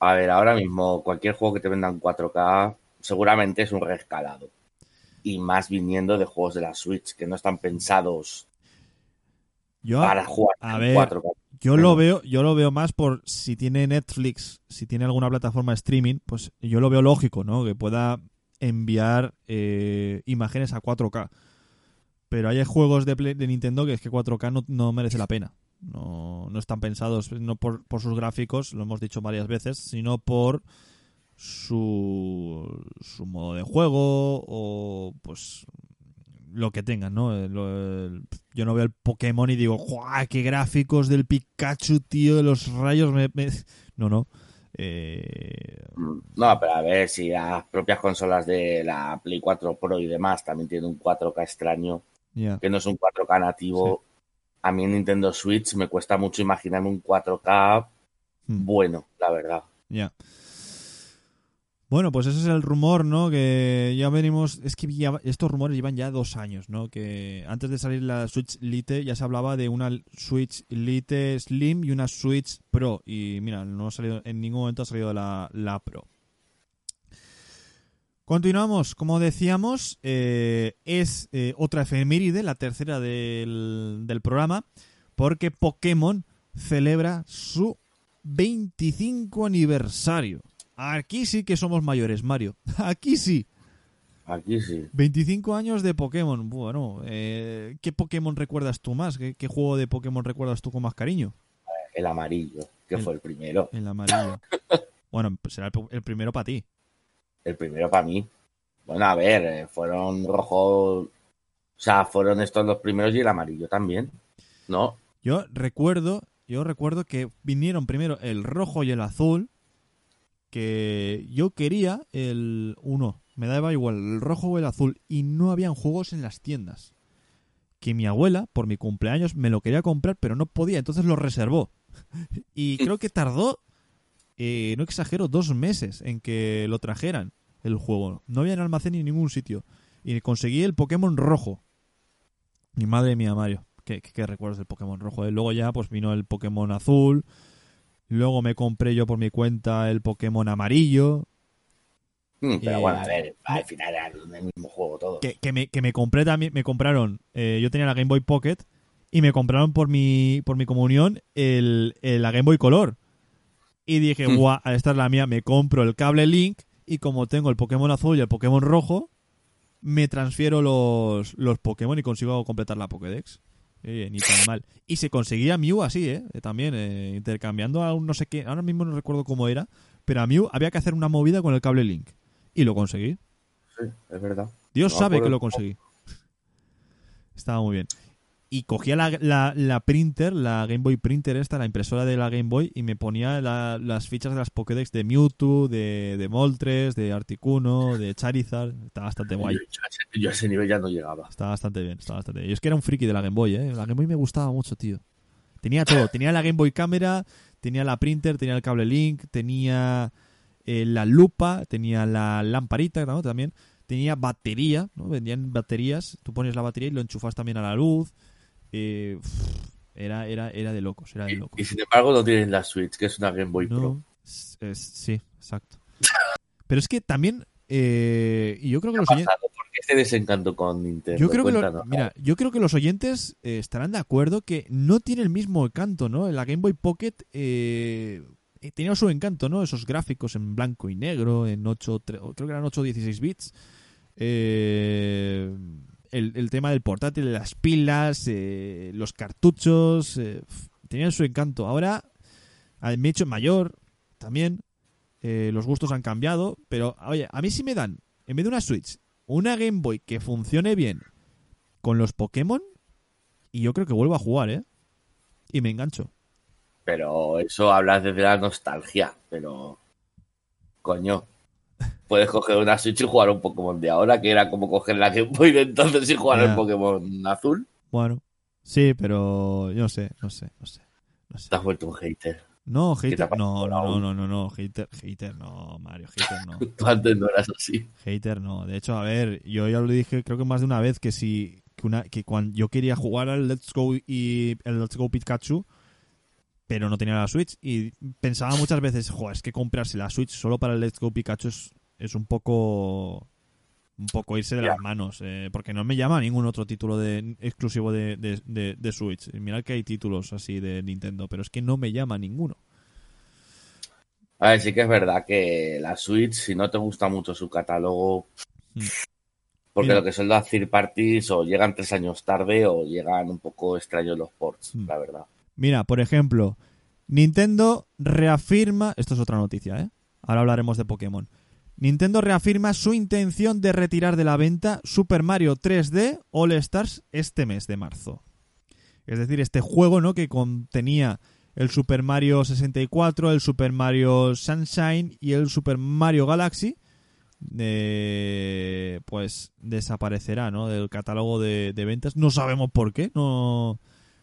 Speaker 4: A ver, ahora mismo cualquier juego que te vendan 4K seguramente es un reescalado. Y más viniendo de juegos de la Switch que no están pensados
Speaker 3: Yo
Speaker 4: para jugar
Speaker 3: a
Speaker 4: en
Speaker 3: ver,
Speaker 4: 4K.
Speaker 3: yo lo veo, yo lo veo más por si tiene Netflix, si tiene alguna plataforma de streaming, pues yo lo veo lógico, ¿no? Que pueda enviar eh, imágenes a 4K. Pero hay juegos de, Play- de Nintendo que es que 4K no, no merece la pena. No, no están pensados no por, por sus gráficos, lo hemos dicho varias veces, sino por su, su modo de juego o pues lo que tengan, ¿no? Eh, el- yo no veo el Pokémon y digo, ¡guau! ¡Qué gráficos del Pikachu, tío! De los rayos. Me, me-". No, no. Eh,
Speaker 4: Mm, No, pero a ver si las propias consolas de la Play 4 Pro y demás también tienen un 4K extraño, que no es un 4K nativo. A mí en Nintendo Switch me cuesta mucho imaginarme un 4K
Speaker 3: Hmm.
Speaker 4: bueno, la verdad.
Speaker 3: Ya. Bueno, pues ese es el rumor, ¿no? Que ya venimos. Es que ya- estos rumores llevan ya dos años, ¿no? Que antes de salir la Switch Lite ya se hablaba de una Switch Lite Slim y una Switch Pro. Y mira, no ha salido, en ningún momento ha salido la, la Pro. Continuamos, como decíamos, eh, es eh, otra efeméride, la tercera del, del programa, porque Pokémon celebra su 25 aniversario. Aquí sí que somos mayores, Mario. Aquí sí.
Speaker 4: Aquí sí.
Speaker 3: 25 años de Pokémon. Bueno, eh, ¿qué Pokémon recuerdas tú más? ¿Qué, qué juego de Pokémon recuerdas tú con más cariño?
Speaker 4: el amarillo, que
Speaker 3: El-
Speaker 4: fue el primero.
Speaker 3: El amarillo. bueno, pues será el, el primero para ti.
Speaker 4: El primero para mí. Bueno, a ver, eh, fueron rojos. O sea, fueron estos los primeros y el amarillo también. ¿No?
Speaker 3: Yo recuerdo, yo recuerdo que vinieron primero el rojo y el azul, que yo quería el uno, me daba igual el rojo o el azul y no habían juegos en las tiendas. Que mi abuela, por mi cumpleaños, me lo quería comprar, pero no podía, entonces lo reservó. Y creo que tardó, eh, no exagero, dos meses en que lo trajeran el juego. No había en almacén ni en ningún sitio. Y conseguí el Pokémon rojo. Mi madre mía, Mario. ¿Qué, qué, qué recuerdos del Pokémon rojo? eh? Luego ya pues vino el Pokémon azul. Luego me compré yo por mi cuenta el Pokémon amarillo.
Speaker 4: Mm, Pero
Speaker 3: Eh,
Speaker 4: bueno, a ver, al final era el mismo juego todo.
Speaker 3: Que, que me, que me compré también, me compraron, eh, yo tenía la Game Boy Pocket y me compraron por mi, por mi comunión el, el- la Game Boy Color. Y dije,
Speaker 4: Hmm.
Speaker 3: guau, esta es la mía, me compro el cable Link y como tengo el Pokémon azul y el Pokémon rojo, me transfiero los, los Pokémon y consigo completar la Pokédex. Oye, ni tan mal. Y se conseguía Mew así, ¿eh? Eh, También, eh, intercambiando a un no sé qué. Ahora mismo no recuerdo cómo era. Pero a Mew había que hacer una movida con el cable Link. Y lo conseguí.
Speaker 4: Sí, es verdad.
Speaker 3: Dios
Speaker 4: No,
Speaker 3: sabe que
Speaker 4: el-
Speaker 3: lo conseguí. Estaba muy bien. Y cogía la, la- la printer, la Game Boy Printer esta, la impresora de la Game Boy, y me ponía la- las fichas de las Pokédex de Mewtwo, de, de Moltres, de Articuno, de Charizard. Está bastante guay.
Speaker 4: Yo, yo a ese- nivel ya no llegaba.
Speaker 3: Está bastante bien, está bastante bien. Yo es que era un friki de la Game Boy, ¿eh? La Game Boy me gustaba mucho, tío. Tenía todo. Tenía la Game Boy cámara, tenía la printer, tenía el cable Link, tenía eh, la lupa, tenía la lamparita, ¿no? También. Tenía batería, ¿no? Vendían baterías. Tú pones la batería y lo enchufas también a la luz. Eh, era, era, era de locos, era de locos.
Speaker 4: y sin embargo no tienes la Switch, que es una Game Boy
Speaker 3: No,
Speaker 4: Pro.
Speaker 3: es- es- sí, exacto. Pero es que también, eh, y yo creo que
Speaker 4: ¿Qué ha
Speaker 3: los oyentes...
Speaker 4: ¿Por qué este desencanto con Nintendo?
Speaker 3: Yo creo que lo- mira, yo creo que los oyentes eh, estarán de acuerdo que no tiene el mismo encanto, ¿no? La Game Boy Pocket eh, eh, tenía su encanto, ¿no? Esos gráficos en blanco y negro, en 8, tre- creo que eran 8 o 16 bits. Eh, el, tema del portátil, las pilas, eh, los cartuchos, eh, tenían su encanto. Ahora ah, me he hecho mayor también. eh, los gustos han cambiado, pero oye, a mí sí me dan, en vez de una Switch, una Game Boy que funcione bien con los Pokémon, y yo creo que vuelvo a jugar, ¿eh? Y me engancho.
Speaker 4: Pero eso hablas desde la nostalgia, pero... Coño. Puedes coger una Switch y jugar un Pokémon de ahora, que era como coger la Game Boy de entonces y jugar
Speaker 3: Ya.
Speaker 4: el Pokémon azul.
Speaker 3: Bueno, sí, pero yo no sé, no sé, no sé. No, sé.
Speaker 4: Te has vuelto un hater.
Speaker 3: no
Speaker 4: te
Speaker 3: hater, no, no, no, no, no, hater, hater, no, Mario, hater no.
Speaker 4: Tú antes no eras así.
Speaker 3: Hater no. De hecho, a ver, yo ya lo dije creo que más de una vez que si que una que cuando yo quería jugar al Let's Go y el Let's Go Pikachu, pero no tenía la Switch y pensaba muchas veces, joder, es que comprarse la Switch solo para el Let's Go Pikachu es, es un poco un poco irse de las manos, eh, porque no me llama ningún otro título de exclusivo de, de, de- de Switch. Mirad que hay títulos así de Nintendo, pero es que no me llama ninguno.
Speaker 4: A ver, sí que es verdad que la Switch, si no te gusta mucho su catálogo,
Speaker 3: Mm.
Speaker 4: porque
Speaker 3: Mira.
Speaker 4: lo que son las third parties o llegan tres años tarde o llegan un poco extraños los ports,
Speaker 3: Mm.
Speaker 4: la verdad.
Speaker 3: Mira, por ejemplo, Nintendo reafirma. Esto es otra noticia, ¿eh? Ahora hablaremos de Pokémon. Nintendo reafirma su intención de retirar de la venta Super Mario 3D All Stars este mes de marzo. Es decir, este juego, ¿no? Que contenía el Super Mario 64, el Super Mario Sunshine y el Super Mario Galaxy. eh, pues desaparecerá, ¿no? Del catálogo de, de ventas. No sabemos por qué. No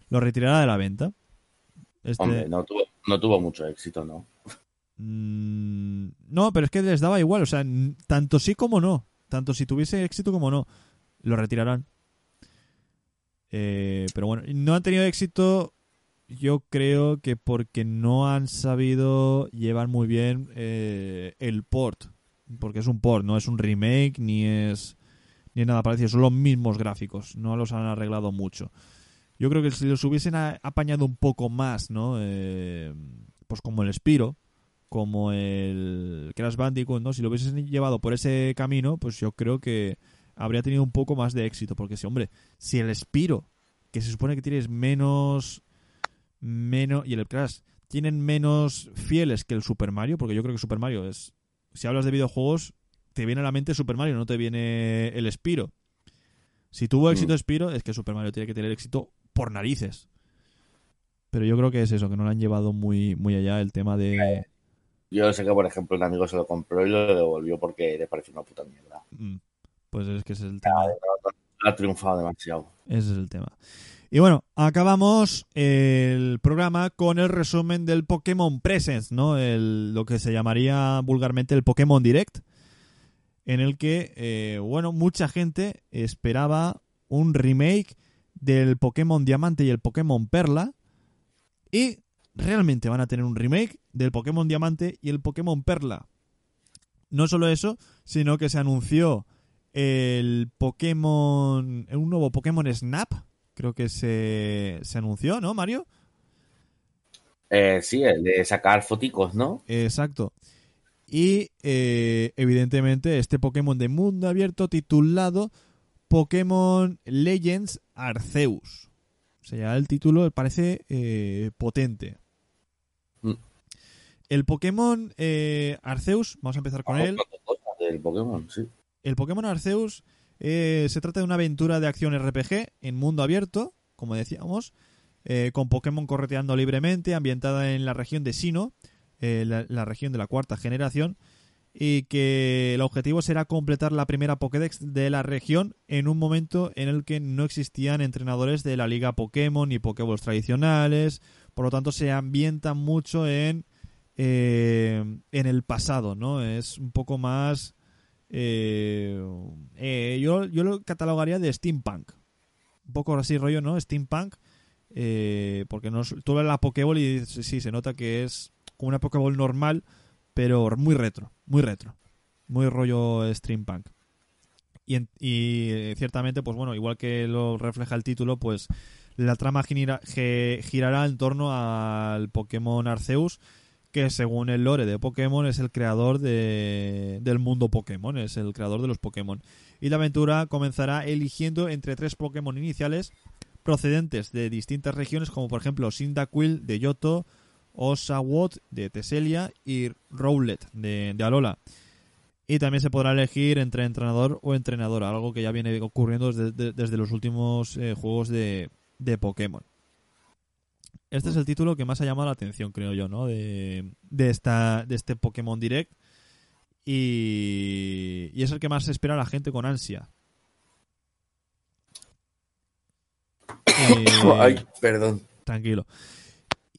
Speaker 3: lo retirará de la venta. Este,
Speaker 4: Hombre, no tuvo, no tuvo mucho éxito, ¿no?
Speaker 3: Mm, no, pero es que les daba igual. O sea, tanto sí como no. Tanto si tuviese éxito como no. Lo retirarán. Eh, pero bueno, no han tenido éxito. Yo creo que porque no han sabido llevar muy bien eh, el port. Porque es un port, no es un remake ni es, ni es nada parecido. Son los mismos gráficos. No los han arreglado mucho. Yo creo que si los hubiesen apañado un poco más, ¿no? Eh, pues como el Spiro, como el Crash Bandicoot, ¿no? Si lo hubiesen llevado por ese camino, pues yo creo que habría tenido un poco más de éxito. Porque si, hombre, si el Spiro, que se supone que tienes menos menos y el Crash tienen menos fieles que el Super Mario, porque yo creo que Super Mario es si hablas de videojuegos te viene a la mente Super Mario, no te viene el Spiro. Si tuvo éxito
Speaker 4: Mm.
Speaker 3: Spiro, es que Super Mario tiene que tener éxito por narices. Pero yo creo que es eso, que no lo han llevado muy, muy allá el tema de...
Speaker 4: Yo sé que, por ejemplo, un amigo se lo compró y lo devolvió porque le pareció una puta mierda.
Speaker 3: Mm, Pues es que ese es el tema.
Speaker 4: Ha triunfado demasiado.
Speaker 3: Ese es el tema. Y bueno, acabamos el programa con el resumen del Pokémon Presents, ¿no? El, lo que se llamaría vulgarmente el Pokémon Direct, en el que, eh, bueno, mucha gente esperaba un remake del Pokémon Diamante y el Pokémon Perla. Y realmente van a tener un remake del Pokémon Diamante y el Pokémon Perla. No solo eso, sino que se anunció el Pokémon. Un nuevo Pokémon Snap. Creo que se, se anunció, ¿no, Mario?
Speaker 4: Eh, sí, el de sacar foticos, ¿no?
Speaker 3: Exacto. Y eh, evidentemente este Pokémon de mundo abierto titulado Pokémon Legends Arceus. O sea, el título parece eh, potente.
Speaker 4: Mm.
Speaker 3: El Pokémon eh, Arceus, vamos a empezar con él.
Speaker 4: Otra cosa Del Pokémon, sí.
Speaker 3: El Pokémon Arceus eh, se trata de una aventura de acción RPG en mundo abierto, como decíamos, eh, con Pokémon correteando libremente, ambientada en la región de Sino, la, la región de la cuarta generación, y que el objetivo será completar la primera Pokédex de la región en un momento en el que no existían entrenadores de la liga Pokémon ni Pokéballs tradicionales, por lo tanto se ambienta mucho en, eh, en el pasado, ¿no? Es un poco más... eh, eh, yo, yo lo catalogaría de steampunk. Un poco así rollo, ¿no? Steampunk. eh, porque no, tú ves la Pokéball y sí, se nota que es como una Pokéball normal, pero muy retro, muy retro. Muy rollo steampunk. Y, en- y, eh, ciertamente, pues bueno, igual que lo refleja el título, pues la trama girará en torno al Pokémon Arceus, que según el lore de Pokémon es el creador de, del mundo Pokémon, es el creador de los Pokémon. Y la aventura comenzará eligiendo entre tres Pokémon iniciales procedentes de distintas regiones, como por ejemplo Cyndaquil de Yoto, Oshawott de Teselia y Rowlet de, de Alola. Y también se podrá elegir entre entrenador o entrenadora, algo que ya viene ocurriendo desde, de- desde los últimos eh, juegos de, de Pokémon. Este es el título que más ha llamado la atención, creo yo, ¿no? De, esta, de este Pokémon Direct. Y, y es el que más espera la gente con ansia. Eh,
Speaker 4: Ay, perdón.
Speaker 3: Tranquilo.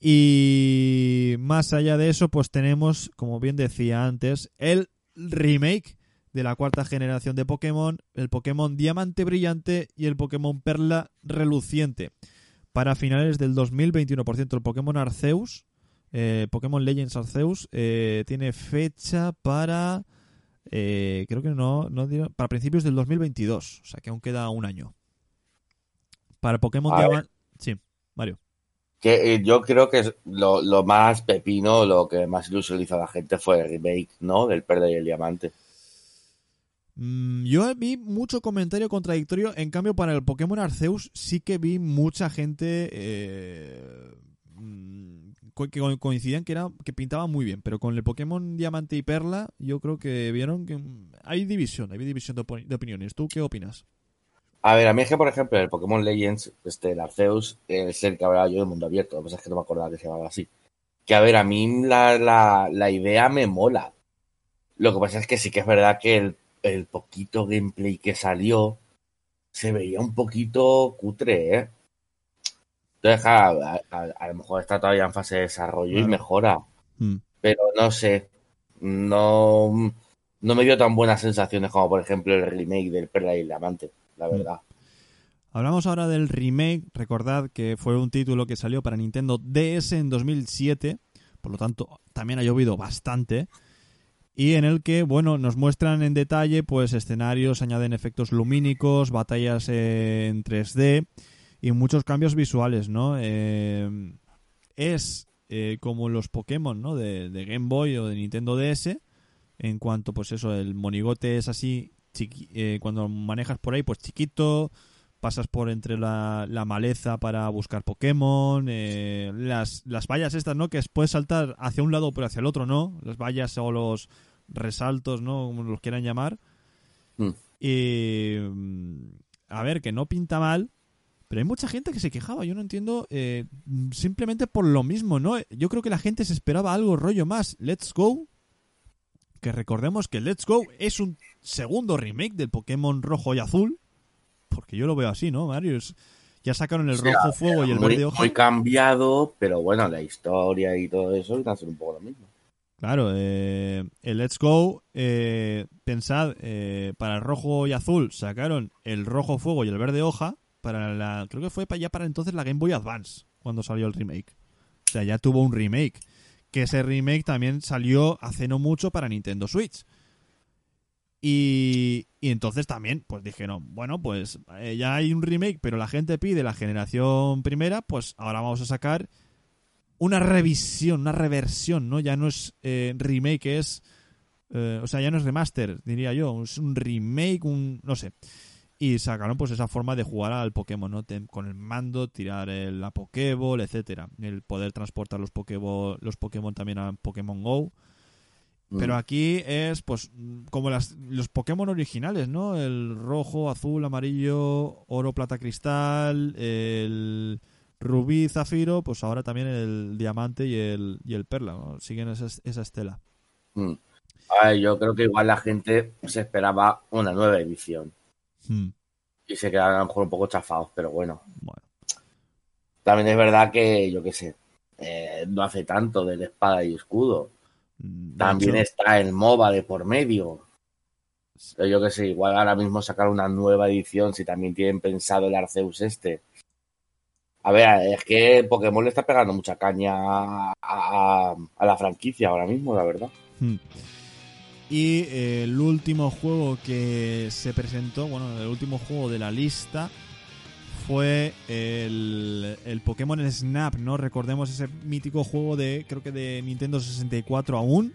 Speaker 3: Y más allá de eso, pues tenemos, como bien decía antes, el remake de la cuarta generación de Pokémon, el Pokémon Diamante Brillante y el Pokémon Perla Reluciente. Para finales del 2021, por cierto, el Pokémon Arceus, eh, Pokémon Legends Arceus, eh, tiene fecha para... eh, creo que no, no para principios del 2022, o sea que aún queda un año. Para Pokémon. Diamante... Sí, Mario.
Speaker 4: Que eh, yo creo que lo, lo más pepino, lo que más ilusión hizo a la gente fue el remake, ¿no? Del Perla y el Diamante.
Speaker 3: Mm, yo vi mucho comentario contradictorio. En cambio, para el Pokémon Arceus sí que vi mucha gente eh, mm, que co- coincidían que era que pintaba muy bien. Pero con el Pokémon Diamante y Perla, yo creo que vieron que mm, hay división, hay división de opiniones. ¿Tú qué opinas?
Speaker 4: A ver, a mí es que, por ejemplo, el Pokémon Legends, este, el Arceus, es el que hablaba yo de mundo abierto. Lo que pasa es que no me acordaba que se llamaba así. Que, a ver, a mí la, la, la idea me mola. Lo que pasa es que sí que es verdad que el, el poquito gameplay que salió se veía un poquito cutre, ¿eh? Entonces, a, a- a- a lo mejor está todavía en fase de desarrollo y mejora.
Speaker 3: Mm.
Speaker 4: Pero no sé. No, no me dio tan buenas sensaciones como, por ejemplo, el remake del Perla y el Diamante, la verdad.
Speaker 3: Hablamos ahora del remake. Recordad que fue un título que salió para Nintendo DS en 2007. Por lo tanto, también ha llovido bastante. Y en el que, bueno, nos muestran en detalle, pues, escenarios, añaden efectos lumínicos, batallas eh, en 3D y muchos cambios visuales, ¿no? Eh, es eh, como los Pokémon, ¿no? De, de Game Boy o de Nintendo DS. En cuanto, pues eso, el monigote es así, chiqui- eh, cuando manejas por ahí, pues chiquito, pasas por entre la, la maleza para buscar Pokémon, eh, las, las vallas estas, ¿no? Que puedes saltar hacia un lado pero hacia el otro no, las vallas o los resaltos, ¿no? Como los quieran llamar.
Speaker 4: Mm.
Speaker 3: Y, mm, a ver, que no pinta mal, pero hay mucha gente que se quejaba, yo no entiendo, eh, simplemente por lo mismo, ¿no? Yo creo que la gente se esperaba algo rollo más. Let's Go, que recordemos que Let's Go es un segundo remake del Pokémon rojo y azul, porque yo lo veo así, ¿no, Mario? Es- ya sacaron el rojo fuego y el
Speaker 4: muy,
Speaker 3: verde hoja.
Speaker 4: muy cambiado, pero bueno, la historia y todo eso van a ser un poco lo mismo.
Speaker 3: Claro, eh, el Let's Go, eh, pensad, eh, para el rojo y azul sacaron el rojo fuego y el verde hoja, para la, creo que fue para ya para entonces la Game Boy Advance, cuando salió el remake. O sea, ya tuvo un remake. Que ese remake también salió hace no mucho para Nintendo Switch. Y, y entonces también, pues dijeron, bueno, pues eh, ya hay un remake, pero la gente pide la generación primera, pues ahora vamos a sacar una revisión, una reversión, ¿no? Ya no es eh, remake, es... eh, o sea, ya no es remaster, diría yo. Es un remake, un... no sé. Y sacaron pues esa forma de jugar al Pokémon, ¿no? Te- con el mando, tirar el, la Pokéball, etcétera. El poder transportar los Pokéball, los Pokémon también a Pokémon Go.
Speaker 4: Mm.
Speaker 3: Pero aquí es, pues, como las, los Pokémon originales, ¿no? El rojo, azul, amarillo, oro, plata, cristal, el rubí, zafiro, pues ahora también el diamante y el, y el perla, ¿no? Siguen esa, esa estela.
Speaker 4: Mm. A ver, yo creo que igual la gente se esperaba una nueva edición
Speaker 3: Hmm,
Speaker 4: y se quedaron a lo mejor un poco chafados, pero bueno.
Speaker 3: Bueno,
Speaker 4: También es verdad que, yo qué sé, eh, no hace tanto del espada y escudo.
Speaker 3: mm,
Speaker 4: También está el MOBA de por medio. Pero Yo qué sé, igual ahora mismo sacar una nueva edición si también tienen pensado el Arceus este. A ver, es que Pokémon le está pegando mucha caña a, a- a la franquicia ahora mismo, la verdad.
Speaker 3: hmm. Y eh, el último juego que se presentó, bueno, el último juego de la lista fue el, el Pokémon Snap, ¿no? Recordemos ese mítico juego de, creo que de Nintendo 64 aún,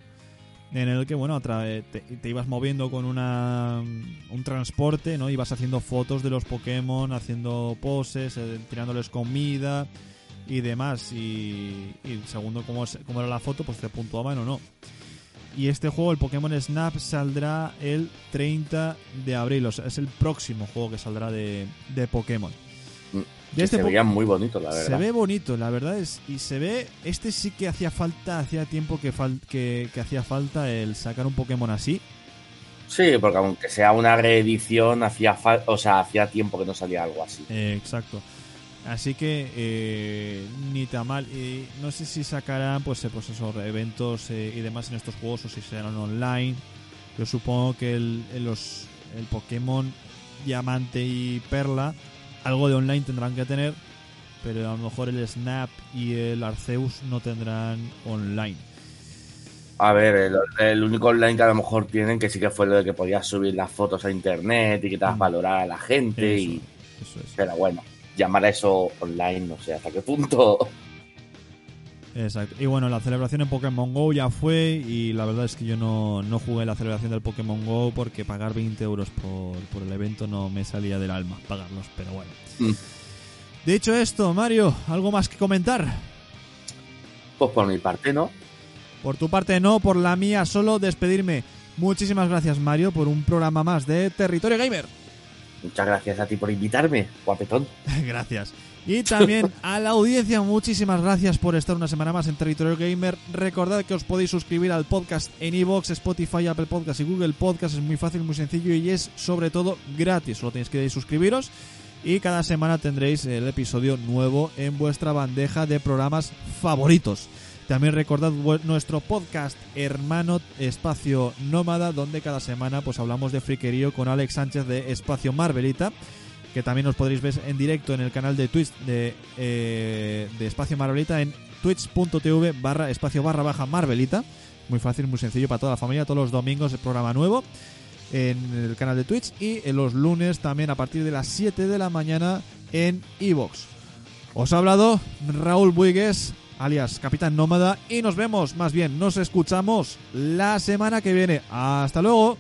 Speaker 3: en el que, bueno, te, te ibas moviendo con una, un transporte, ¿no? Ibas haciendo fotos de los Pokémon, haciendo poses, eh, tirándoles comida y demás. Y, y segundo cómo, cómo era la foto, pues te puntuaban o no. Y este juego, el Pokémon Snap, saldrá el 30 de abril. O sea, es el próximo juego que saldrá de, de Pokémon.
Speaker 4: Mm,
Speaker 3: De este
Speaker 4: se veían muy bonitos, la
Speaker 3: se
Speaker 4: verdad.
Speaker 3: ve bonito, la verdad es. Y se ve. Este sí que hacía falta, hacía tiempo que, fal- que, que hacía falta el sacar un Pokémon así.
Speaker 4: Sí, porque aunque sea una reedición, hacía fal- o sea, hacía tiempo que no salía algo así.
Speaker 3: Eh, exacto. Así que eh, ni tan mal. Y no sé si sacarán pues, eh, pues esos eventos eh, y demás en estos juegos o si serán online. Yo supongo que el, los, el Pokémon Diamante y Perla algo de online tendrán que tener, pero a lo mejor el Snap y el Arceus no tendrán online.
Speaker 4: A ver, el, el único online que a lo mejor tienen que sí que fue lo de que podías subir las fotos a internet y que te vas a
Speaker 3: Mm.
Speaker 4: valorar a la gente.
Speaker 3: Eso,
Speaker 4: y
Speaker 3: eso es.
Speaker 4: Pero bueno, llamar a eso online, no sé hasta qué punto.
Speaker 3: Exacto. Y bueno, la celebración en Pokémon Go ya fue y la verdad es que yo no, no jugué la celebración del Pokémon Go porque pagar 20 euros por, por el evento no me salía del alma pagarlos, pero bueno.
Speaker 4: Mm.
Speaker 3: Dicho esto, Mario, ¿algo más que comentar?
Speaker 4: Pues por mi parte, ¿no?
Speaker 3: Por tu parte no, por la mía solo despedirme. Muchísimas gracias Mario por un programa más de Territorio Gamer.
Speaker 4: Muchas gracias a ti por invitarme, guapetón.
Speaker 3: Gracias. Y también a la audiencia, muchísimas gracias por estar una semana más en Territorio Gamer. Recordad que os podéis suscribir al podcast en iVoox, Spotify, Apple Podcast y Google Podcast. Es muy fácil, muy sencillo y es sobre todo gratis. Solo tenéis que suscribiros y cada semana tendréis el episodio nuevo en vuestra bandeja de programas favoritos. También recordad nuestro podcast hermano Espacio Nómada, donde cada semana pues hablamos de friquerío con Alex Sánchez de Espacio Marvelita que también os podréis ver en directo en el canal de Twitch de, eh, de Espacio Marvelita en twitch.tv barra espacio barra baja Marvelita. Muy fácil, muy sencillo para toda la familia. Todos los domingos el programa nuevo en el canal de Twitch y en los lunes también a partir de las 7 de la mañana en Evox. Os ha hablado Raúl Buigues, alias Capitán Nómada, y nos vemos, más bien, nos escuchamos la semana que viene. Hasta luego.